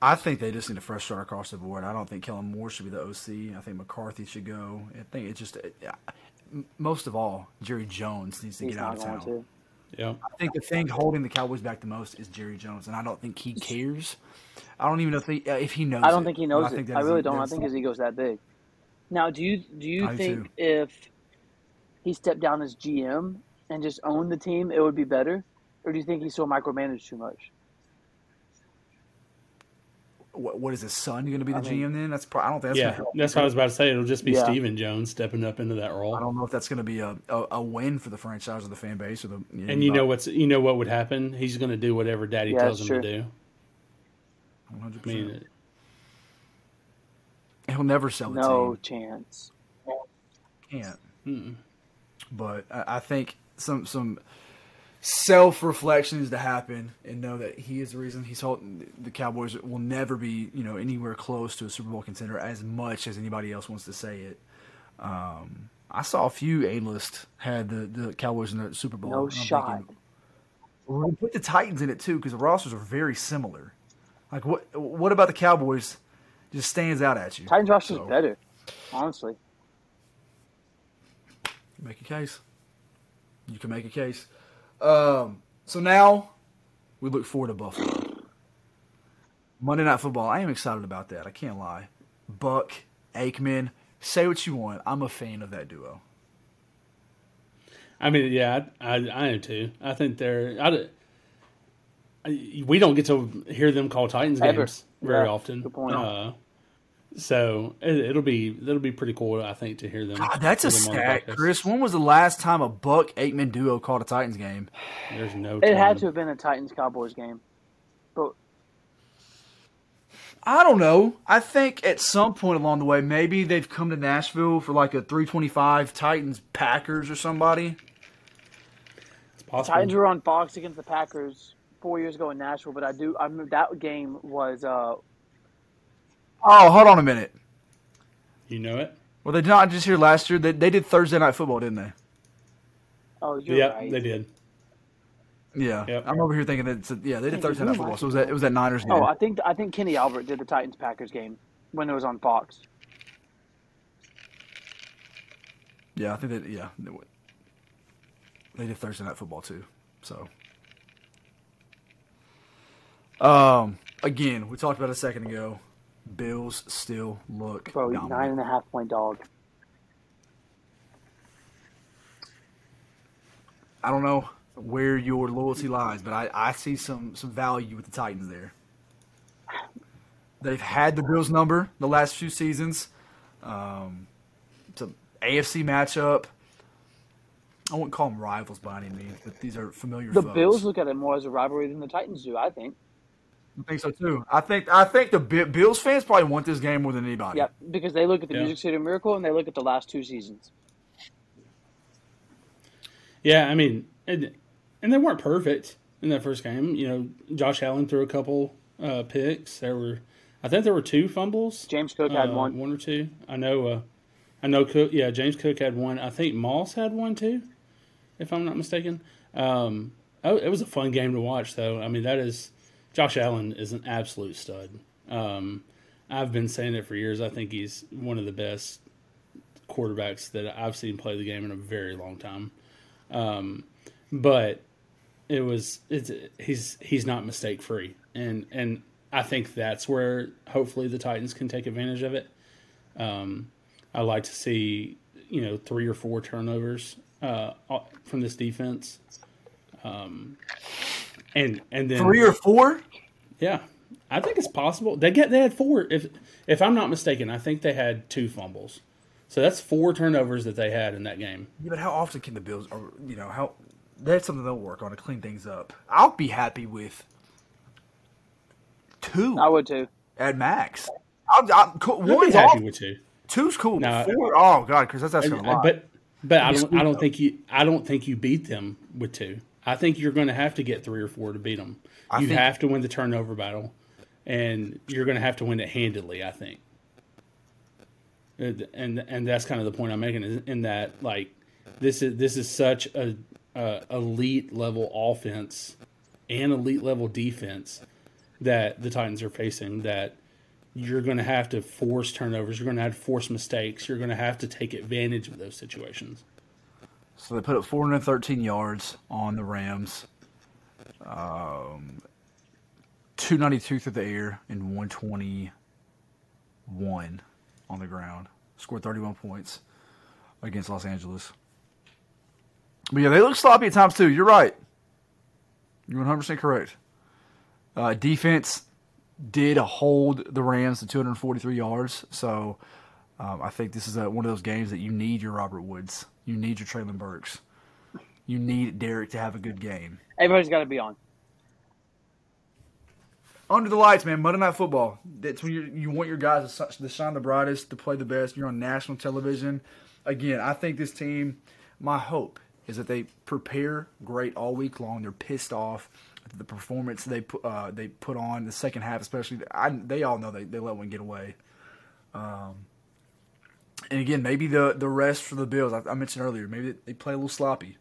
[SPEAKER 2] I think they just need a fresh start across the board. I don't think Kellen Moore should be the OC. I think McCarthy should go. I think it's just, uh, most of all, Jerry Jones needs to
[SPEAKER 4] He's
[SPEAKER 2] get out of town.
[SPEAKER 4] to.
[SPEAKER 3] Yeah.
[SPEAKER 2] I think the thing holding the Cowboys back the most is Jerry Jones, and I don't think he cares. I don't even know if he, uh, if he knows.
[SPEAKER 4] I don't
[SPEAKER 2] it,
[SPEAKER 4] think he knows
[SPEAKER 2] think
[SPEAKER 4] it.
[SPEAKER 2] that
[SPEAKER 4] I really don't. I
[SPEAKER 2] that's-
[SPEAKER 4] think his ego's that big. Now, do you do you
[SPEAKER 2] I
[SPEAKER 4] think
[SPEAKER 2] too.
[SPEAKER 4] if he stepped down as GM and just owned the team, it would be better, or do you think he still micromanaged too much?
[SPEAKER 2] What, what is his son going to be the
[SPEAKER 4] I mean-
[SPEAKER 2] GM then? That's pro- I don't think that's
[SPEAKER 3] Yeah.
[SPEAKER 2] help.
[SPEAKER 3] That's what I was about to say. It'll just be
[SPEAKER 4] Yeah.
[SPEAKER 3] Stephen Jones stepping up into that role.
[SPEAKER 2] I don't know if that's going to be a, a, a win for the franchise or the fan base or the.
[SPEAKER 3] And you know what's, you know what would happen? He's going to do whatever Daddy
[SPEAKER 4] Yeah,
[SPEAKER 3] tells him
[SPEAKER 4] that's
[SPEAKER 3] to do.
[SPEAKER 2] one hundred percent. He'll never sell the
[SPEAKER 4] No
[SPEAKER 2] team.
[SPEAKER 4] chance.
[SPEAKER 2] Can't.
[SPEAKER 3] mm-mm.
[SPEAKER 2] but I, I think some some self reflection is to happen and know that he is the reason he's holding the Cowboys will never be you know anywhere close to a Super Bowl contender as much as anybody else wants to say it. Um, I saw a few A-list had the, the Cowboys in the Super Bowl.
[SPEAKER 4] No shot.
[SPEAKER 2] thinking, we put the Titans in it too because the rosters are very similar. Like what? What about the Cowboys? Just stands out at you.
[SPEAKER 4] Titans roster's
[SPEAKER 2] So,
[SPEAKER 4] better, honestly.
[SPEAKER 2] Make a case. You can make a case. Um, so now we look forward to Buffalo. Monday Night Football. I am excited about that. I can't lie. Buck, Aikman. Say what you want. I'm a fan of that duo.
[SPEAKER 3] I mean, yeah, I, I, I am too. I think they're. I, I- we don't get to hear them call Titans
[SPEAKER 4] Ever.
[SPEAKER 3] games very
[SPEAKER 4] Yeah,
[SPEAKER 3] often.
[SPEAKER 4] good point.
[SPEAKER 3] Uh, so it, it'll be it'll be pretty cool, I think, to hear them.
[SPEAKER 2] God, that's a
[SPEAKER 3] hear them
[SPEAKER 2] stat. Chris. When was the last time a Buck Aikman duo called a Titans game?
[SPEAKER 3] There's no.
[SPEAKER 4] It had to have been a Titans Cowboys game. But
[SPEAKER 2] I don't know. I think at some point along the way, maybe they've come to Nashville for like a 325 Titans Packers or somebody.
[SPEAKER 3] It's possible.
[SPEAKER 4] Titans were on Fox against the Packers four years ago in Nashville. But I do, I remember that game was. uh
[SPEAKER 2] Oh, hold on a minute.
[SPEAKER 3] You know it.
[SPEAKER 2] Well, they did not just here last year. They, they did Thursday night football, didn't they?
[SPEAKER 4] Oh, you're
[SPEAKER 3] Yeah,
[SPEAKER 4] right.
[SPEAKER 3] they did.
[SPEAKER 2] Yeah.
[SPEAKER 3] Yep.
[SPEAKER 2] I'm over here thinking that it's a, yeah they did Thursday night football. So it was that it was that Niners game.
[SPEAKER 4] Oh, I think I think Kenny Albert did the Titans Packers game when it was on Fox.
[SPEAKER 2] yeah, I think that yeah they, they did Thursday night football too. So. Um. Again, we talked about it a second ago. Bills still look
[SPEAKER 4] Bro,
[SPEAKER 2] dominant.
[SPEAKER 4] nine and a half point dog.
[SPEAKER 2] I don't know where your loyalty lies, but I, I see some some value with the Titans there. They've had the Bills number the last few seasons. Um, it's an AFC matchup. I wouldn't call them rivals by any means, but these are familiar.
[SPEAKER 4] The
[SPEAKER 2] foes.
[SPEAKER 4] Bills look at it more as a rivalry than the Titans do. I think.
[SPEAKER 2] I think so too. I think I think the Bi- Bills fans probably want this game more than anybody.
[SPEAKER 4] Yep, because they look at the
[SPEAKER 3] Yeah.
[SPEAKER 4] Music City Miracle and they look at the last two seasons.
[SPEAKER 3] Yeah, I mean, and, and they weren't perfect in that first game. You know, Josh Allen threw a couple uh, picks. There were, I think there were two fumbles.
[SPEAKER 4] James Cook had
[SPEAKER 3] Uh,
[SPEAKER 4] one.
[SPEAKER 3] one or two. I know. Uh, I know. Cook. Yeah, James Cook had one. I think Moss had one too, if I'm not mistaken. Um, oh, it was a fun game to watch, though. I mean, that is Josh Allen is an absolute stud. Um, I've been saying it for years. I think he's one of the best quarterbacks that I've seen play the game in a very long time. Um, but it was it's he's he's not mistake free, and and I think that's where hopefully the Titans can take advantage of it. Um, I like to see you know three or four turnovers uh, from this defense, um, and and then
[SPEAKER 2] Three or four?
[SPEAKER 3] yeah, I think it's possible. They get they had four. If if I'm not mistaken, I think they had two fumbles. So that's four turnovers that they had in that game.
[SPEAKER 2] Yeah, but how often can the Bills, or you know, how that's something they'll work on to clean things up. I'll be happy with two
[SPEAKER 4] I would too.
[SPEAKER 2] at max. I'm, I'm cool. One's
[SPEAKER 3] happy
[SPEAKER 2] off.
[SPEAKER 3] with two.
[SPEAKER 2] Two's cool.
[SPEAKER 3] No,
[SPEAKER 2] four, oh god, because that's asking a lot.
[SPEAKER 3] But but I don't I don't think you I don't think you beat them with two. I think you're going to have to get three or four to beat them.
[SPEAKER 2] I
[SPEAKER 3] You
[SPEAKER 2] think-
[SPEAKER 3] have to win the turnover battle, and you're going to have to win it handedly. I think. And and, and that's kind of the point I'm making is in that like this is this is such a, a elite level offense and elite level defense that the Titans are facing that you're going to have to force turnovers. You're going to have to force mistakes. You're going to have to take advantage of those situations.
[SPEAKER 2] So they put up 413 yards on the Rams. Um, 292 through the air and 121 on the ground. Scored 31 points against Los Angeles. But yeah, they look sloppy at times too. You're right. You're 100% correct. Uh, defense did hold the Rams to 243 yards. So um, I think this is a, one of those games that you need your Robert Woods. You need your Treylon Burks. You need Derrick to have a good game.
[SPEAKER 4] Everybody's got to be on.
[SPEAKER 2] Under the lights, man. Monday Night Football. That's when you you want your guys to, to shine the brightest, to play the best. You're on national television. Again, I think this team. My hope is that they prepare great all week long. They're pissed off at the performance they put uh, they put on the second half, especially. I, they all know they, they let one get away. Um, And again, maybe the the rest for the Bills. I, I mentioned earlier, maybe they play a little sloppy.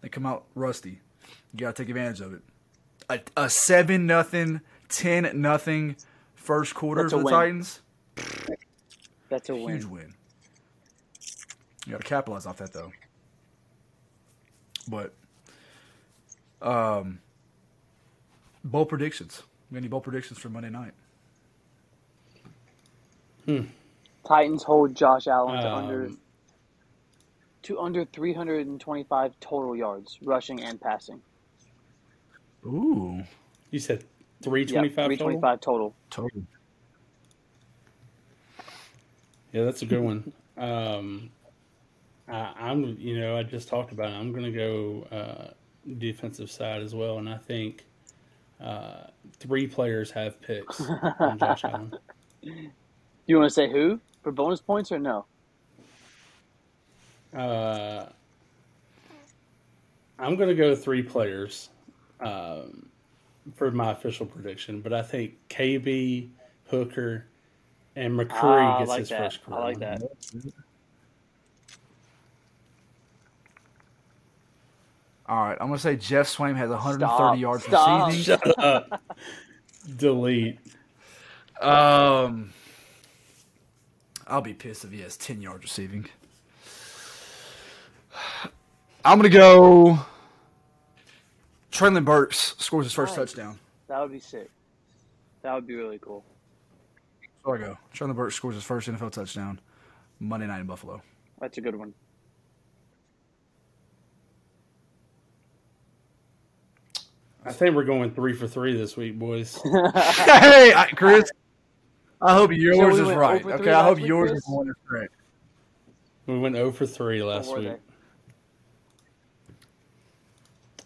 [SPEAKER 2] They come out rusty. You got to take advantage of it. A, a seven nothing, ten nothing first quarter for the
[SPEAKER 4] win.
[SPEAKER 2] Titans.
[SPEAKER 4] That's a
[SPEAKER 2] Huge
[SPEAKER 4] win.
[SPEAKER 2] win. You got to capitalize off that though. But, um, bowl predictions. We got any bowl predictions for Monday night?
[SPEAKER 4] Titans hold Josh Allen to
[SPEAKER 3] Um,
[SPEAKER 4] under to under 325 total yards, rushing and passing.
[SPEAKER 2] Ooh,
[SPEAKER 3] You said three
[SPEAKER 4] Yeah, 325 total.
[SPEAKER 2] total.
[SPEAKER 3] Yeah, that's a good one. Um, I, I'm, you know, I just talked about it. I'm going to go uh, defensive side as well, and I think uh, three players have picks on Josh Allen.
[SPEAKER 4] You want to say who for bonus points or no?
[SPEAKER 3] Uh, I'm going to go three players um, for my official prediction, but I think KB, Hooker, and McCreary
[SPEAKER 4] Ah, I
[SPEAKER 3] gets
[SPEAKER 4] like
[SPEAKER 3] his
[SPEAKER 4] that.
[SPEAKER 3] first
[SPEAKER 4] I like that.
[SPEAKER 2] All right, I'm gonna say Geoff Swaim has 130
[SPEAKER 4] Stop.
[SPEAKER 2] yards
[SPEAKER 4] Stop.
[SPEAKER 2] receiving.
[SPEAKER 3] Shut up. Delete.
[SPEAKER 2] Um, I'll be pissed if he has 10 yards receiving. I'm gonna go. Treylon Burks scores his first
[SPEAKER 4] Nice.
[SPEAKER 2] touchdown.
[SPEAKER 4] That would be sick. That would be really cool.
[SPEAKER 2] So I go. Treylon Burks scores his first NFL touchdown Monday night in Buffalo.
[SPEAKER 4] That's a good one.
[SPEAKER 3] I think we're going three for three this week, boys.
[SPEAKER 2] hey, Chris. I hope yours
[SPEAKER 4] So we
[SPEAKER 2] is right. Okay, I hope yours is the one that's correct.
[SPEAKER 3] We went 0 for 3 last week.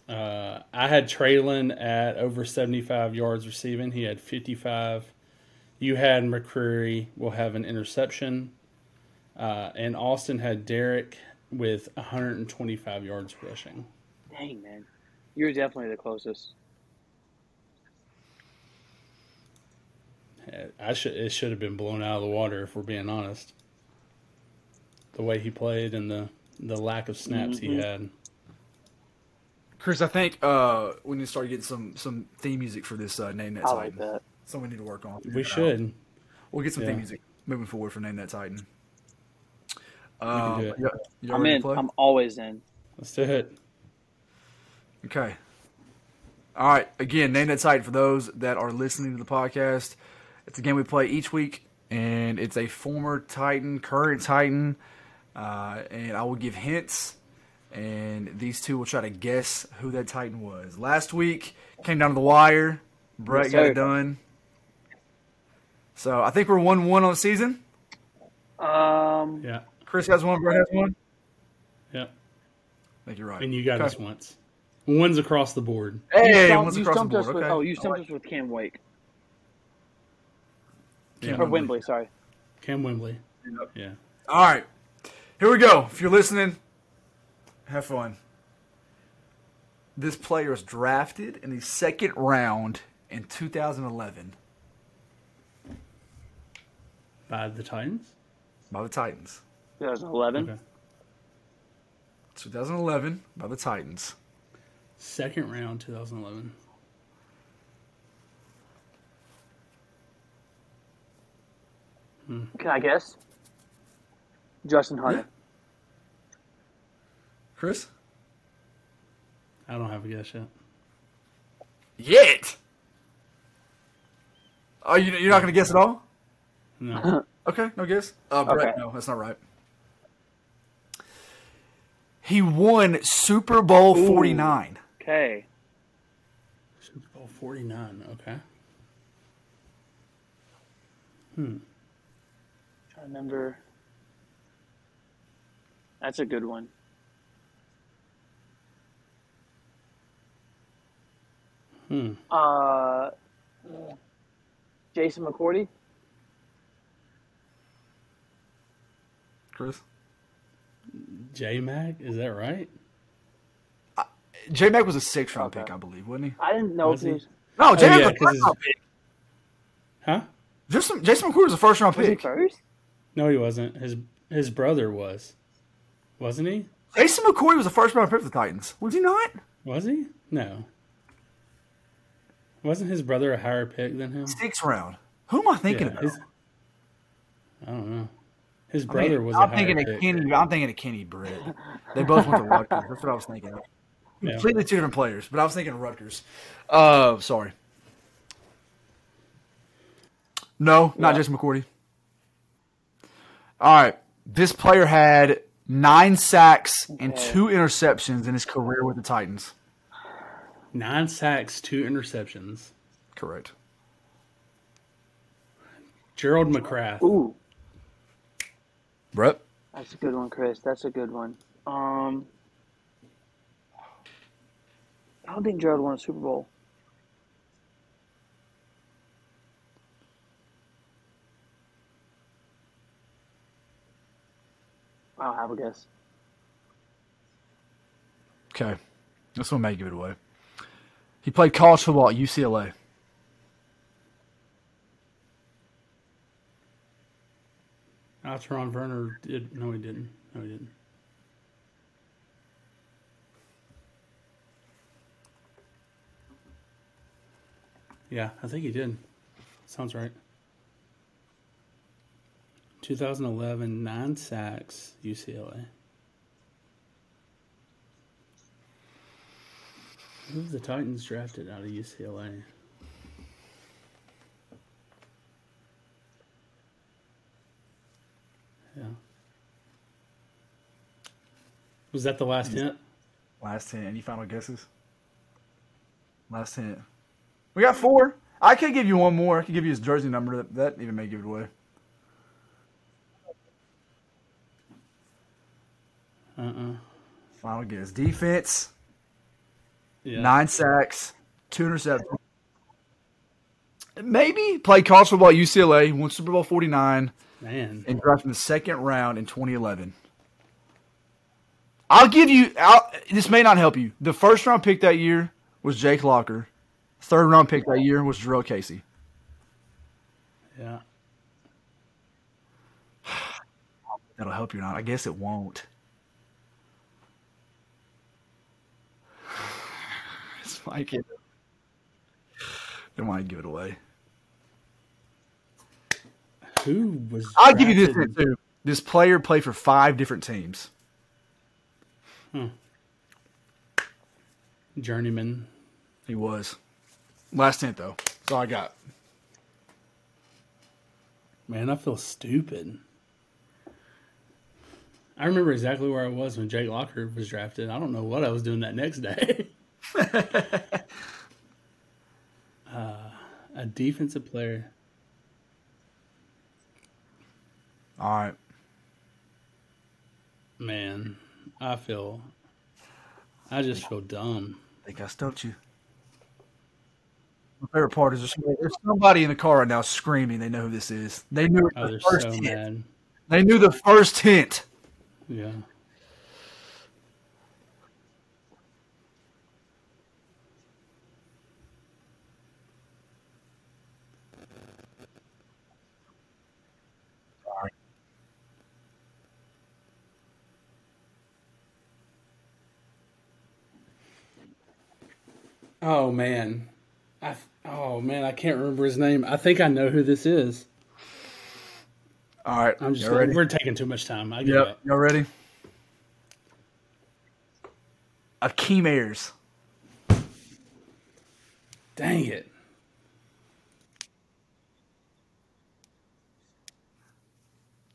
[SPEAKER 3] Uh, I had Treylon at over 75 yards receiving. He had 55. You had McCreary will have an interception. Uh, and Austin had Derrick with 125 yards rushing.
[SPEAKER 4] Dang man, you're definitely the closest.
[SPEAKER 3] I should it should have been blown out of the water if we're being honest. The way he played and the the lack of snaps he
[SPEAKER 4] Mhm.
[SPEAKER 3] had.
[SPEAKER 2] Chris, I think uh, we need to start getting some some theme music for this uh, name that
[SPEAKER 4] I
[SPEAKER 2] Titan.
[SPEAKER 4] like that.
[SPEAKER 2] Something we need to work on.
[SPEAKER 3] We should.
[SPEAKER 2] We'll get some
[SPEAKER 3] Yeah.
[SPEAKER 2] theme music moving forward for name that Titan. Um,
[SPEAKER 3] do it.
[SPEAKER 2] you
[SPEAKER 4] I'm in. I'm always in.
[SPEAKER 3] Let's do it.
[SPEAKER 2] Okay. All right. Again, name that Titan for those that are listening to the podcast. It's a game we play each week, and it's a former Titan, current Titan, uh, and I will give hints, and these two will try to guess who that Titan was. Last week came down to the wire. Brett
[SPEAKER 4] Yes,
[SPEAKER 2] got it done. So I think we're one one on the season.
[SPEAKER 4] Um,
[SPEAKER 3] Yeah.
[SPEAKER 2] Chris has one. Brett has one.
[SPEAKER 3] Yeah.
[SPEAKER 2] I think you're right.
[SPEAKER 3] And you got
[SPEAKER 2] Okay.
[SPEAKER 3] us once. One's across the board.
[SPEAKER 2] Hey,
[SPEAKER 4] you stumped,
[SPEAKER 2] one's across the board.
[SPEAKER 4] us with.
[SPEAKER 2] Okay.
[SPEAKER 4] Oh, you
[SPEAKER 2] I
[SPEAKER 4] stumped
[SPEAKER 2] like
[SPEAKER 4] us with Cam Wake
[SPEAKER 3] Yeah.
[SPEAKER 4] or Wembley. Sorry.
[SPEAKER 3] Cam Wembley.
[SPEAKER 2] Yep.
[SPEAKER 3] Yeah.
[SPEAKER 2] All right, here we go. If you're listening, have fun. This player was drafted in the second round in 2011
[SPEAKER 3] By the Titans.
[SPEAKER 2] by the Titans.
[SPEAKER 4] 2011.
[SPEAKER 3] Okay.
[SPEAKER 2] 2011 by the Titans.
[SPEAKER 3] Second round, 2011.
[SPEAKER 4] Can I guess? Justin Hunter.
[SPEAKER 2] Chris?
[SPEAKER 3] I don't have a guess yet.
[SPEAKER 2] Yet. Oh, you, you're not going to guess at all?
[SPEAKER 3] No.
[SPEAKER 2] Okay, no guess. Uh, Brett,
[SPEAKER 4] Okay.
[SPEAKER 2] no, that's not right. He won Super Bowl
[SPEAKER 4] Ooh.
[SPEAKER 2] 49.
[SPEAKER 4] Okay.
[SPEAKER 3] Super Bowl 49. Okay.
[SPEAKER 4] Trying to remember. That's a good one.
[SPEAKER 3] Hmm.
[SPEAKER 4] Uh, Jason McCourty.
[SPEAKER 2] Chris?
[SPEAKER 3] J Mag, is that right?
[SPEAKER 2] J Mac was a six round
[SPEAKER 4] Okay.
[SPEAKER 2] pick, I believe, wasn't he?
[SPEAKER 4] I didn't know
[SPEAKER 3] Was
[SPEAKER 4] if he
[SPEAKER 3] he?
[SPEAKER 4] was.
[SPEAKER 2] No, J Mac
[SPEAKER 3] yeah,
[SPEAKER 2] was a
[SPEAKER 3] 'cause
[SPEAKER 2] first round pick.
[SPEAKER 3] Huh?
[SPEAKER 2] Jason, Jason McCoy was a first round
[SPEAKER 4] Was he
[SPEAKER 2] pick.
[SPEAKER 4] first?
[SPEAKER 3] No, he wasn't. His His brother was, wasn't he?
[SPEAKER 2] Jason McCoy was the first round pick for the Titans. Was he not?
[SPEAKER 3] Was he? No. Wasn't his brother a higher pick than him?
[SPEAKER 2] Sixth round. Who am I thinking
[SPEAKER 3] Yeah,
[SPEAKER 2] about?
[SPEAKER 3] his- I don't know. His
[SPEAKER 2] I mean,
[SPEAKER 3] brother was.
[SPEAKER 2] I'm
[SPEAKER 3] a
[SPEAKER 2] thinking of
[SPEAKER 3] pick.
[SPEAKER 2] Kenny. I'm thinking of Kenny Britt. They both went to Rutgers. That's what I was thinking of.
[SPEAKER 3] Yeah.
[SPEAKER 2] Completely two different players, but I was thinking of Rutgers. Uh, sorry. No, not
[SPEAKER 4] Yeah.
[SPEAKER 2] just McCourty. All right. This player had nine sacks and two interceptions in his career with the Titans.
[SPEAKER 3] Nine sacks, two interceptions.
[SPEAKER 2] Correct.
[SPEAKER 3] Gerald McRath.
[SPEAKER 4] Ooh,
[SPEAKER 2] Brett?
[SPEAKER 4] that's a good one, Chris. That's a good one. Um, I don't think Gerald won a Super Bowl. I don't have a guess.
[SPEAKER 2] Okay. This one may give it away. He played college football at UCLA.
[SPEAKER 3] Alterraun Verner did. No, he didn't. No, he didn't. Yeah, I think he did. Sounds right. 2011, nine sacks, UCLA. Who's the Titans drafted out of UCLA? Yeah. Was that the last hint?
[SPEAKER 2] Last hint. Any final guesses? Last hint. We got four. I could give you one more. I could give you his jersey number. That, that even may give it away.
[SPEAKER 3] Uh-uh.
[SPEAKER 2] Final guess. Defense,
[SPEAKER 3] Yeah.
[SPEAKER 2] nine sacks, two interceptions. Maybe played college football at UCLA, won Super Bowl 49,
[SPEAKER 3] Man.
[SPEAKER 2] and drafted in the second round in 2011. I'll give you. I'll, this may not help you. The first round pick that year was Jake Locker. Third round pick that year was Jurrell Casey.
[SPEAKER 3] Yeah.
[SPEAKER 2] That'll help you or not. I guess it won't. Give it. It might give it away.
[SPEAKER 3] Who was
[SPEAKER 2] I'll give you this hint, too. This player played for five different teams. Hmm.
[SPEAKER 3] Journeyman.
[SPEAKER 2] He was. Last hint though. That's all I got.
[SPEAKER 3] Man, I feel stupid. I remember exactly where I was when Jake Locker was drafted. I don't know what I was doing that next day. uh, a defensive player.
[SPEAKER 2] All right.
[SPEAKER 3] Man, I feel. I just feel dumb.
[SPEAKER 2] I think I stumped you. My favorite part is there's somebody, there's somebody in the car right now screaming. They know who this is. They knew it
[SPEAKER 3] Oh,
[SPEAKER 2] the first
[SPEAKER 3] so
[SPEAKER 2] hint.
[SPEAKER 3] mad.
[SPEAKER 2] They knew the first hint.
[SPEAKER 3] Yeah. Oh man, I oh man, I can't remember his name. I think I know who this is.
[SPEAKER 2] All right.
[SPEAKER 3] I'm just we're taking too much time. I
[SPEAKER 2] Yep. Y'all ready? Akeem Ayers.
[SPEAKER 3] Dang it.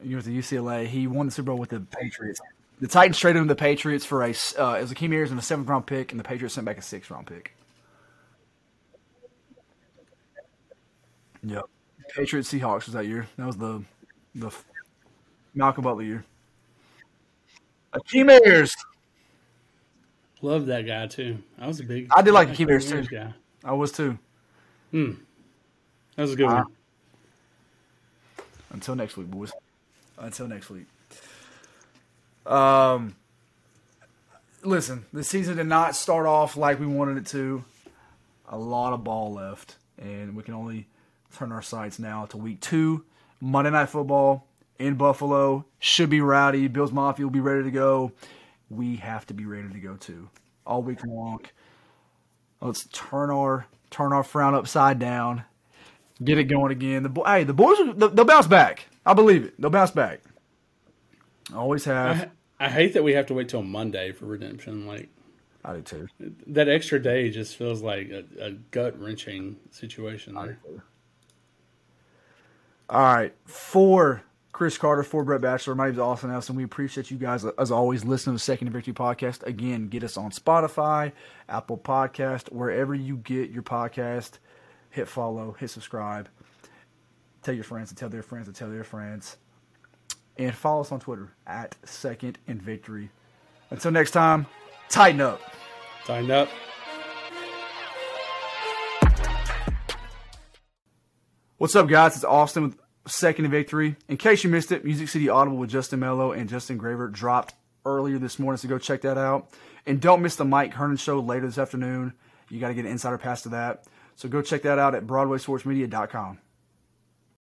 [SPEAKER 2] He was at UCLA. He won the Super Bowl with the Patriots. The Titans traded him to the Patriots for a. Uh, it was Akeem Ayers and a seventh round pick, and the Patriots sent back a sixth round pick. Yep. Patriots Seahawks was that year. That was the the Malcolm Butler year. Akeem Ayers.
[SPEAKER 3] Love that guy too. I was a big.
[SPEAKER 2] I did like Akeem Ayers too.
[SPEAKER 3] guy.
[SPEAKER 2] I was too. Hmm.
[SPEAKER 3] That was a good
[SPEAKER 2] Uh,
[SPEAKER 3] one.
[SPEAKER 2] Until next week, boys. Until next week. Um, listen, the season did not start off like we wanted it to. A lot of ball left, and we can only turn our sights now to week two, Monday Night Football, in Buffalo. Should be rowdy. Bills Mafia will be ready to go. We have to be ready to go too. All week long. Let's turn our turn our frown upside down. Get it going again. The hey, the boys they'll, bounce back. I believe it. They'll bounce back. Always have.
[SPEAKER 3] I, I hate that we have to wait till Monday for redemption. Like
[SPEAKER 2] I do too.
[SPEAKER 3] that extra day just feels like a, a gut wrenching situation. There.
[SPEAKER 2] All right, for Chris Carter, for Brett Batchelor, my name is Austin Nelson. We appreciate you guys as always listening to the Second Victory podcast. Again, get us on Spotify, Apple Podcast, wherever you get your podcast. Hit follow, hit subscribe. Tell your friends to tell their friends to tell their friends. And follow us on Twitter at Second and Victory. Until next time, tighten up.
[SPEAKER 3] Tighten up.
[SPEAKER 2] What's up, guys? It's Austin with Second Victory. In case you missed it, Music City Audible with Justin Mello and Justin Graver dropped earlier this morning, so go check that out. And don't miss the Mike Hernan show later this afternoon. You got to get an insider pass to that. So go check that out at BroadwaySportsMedia.com.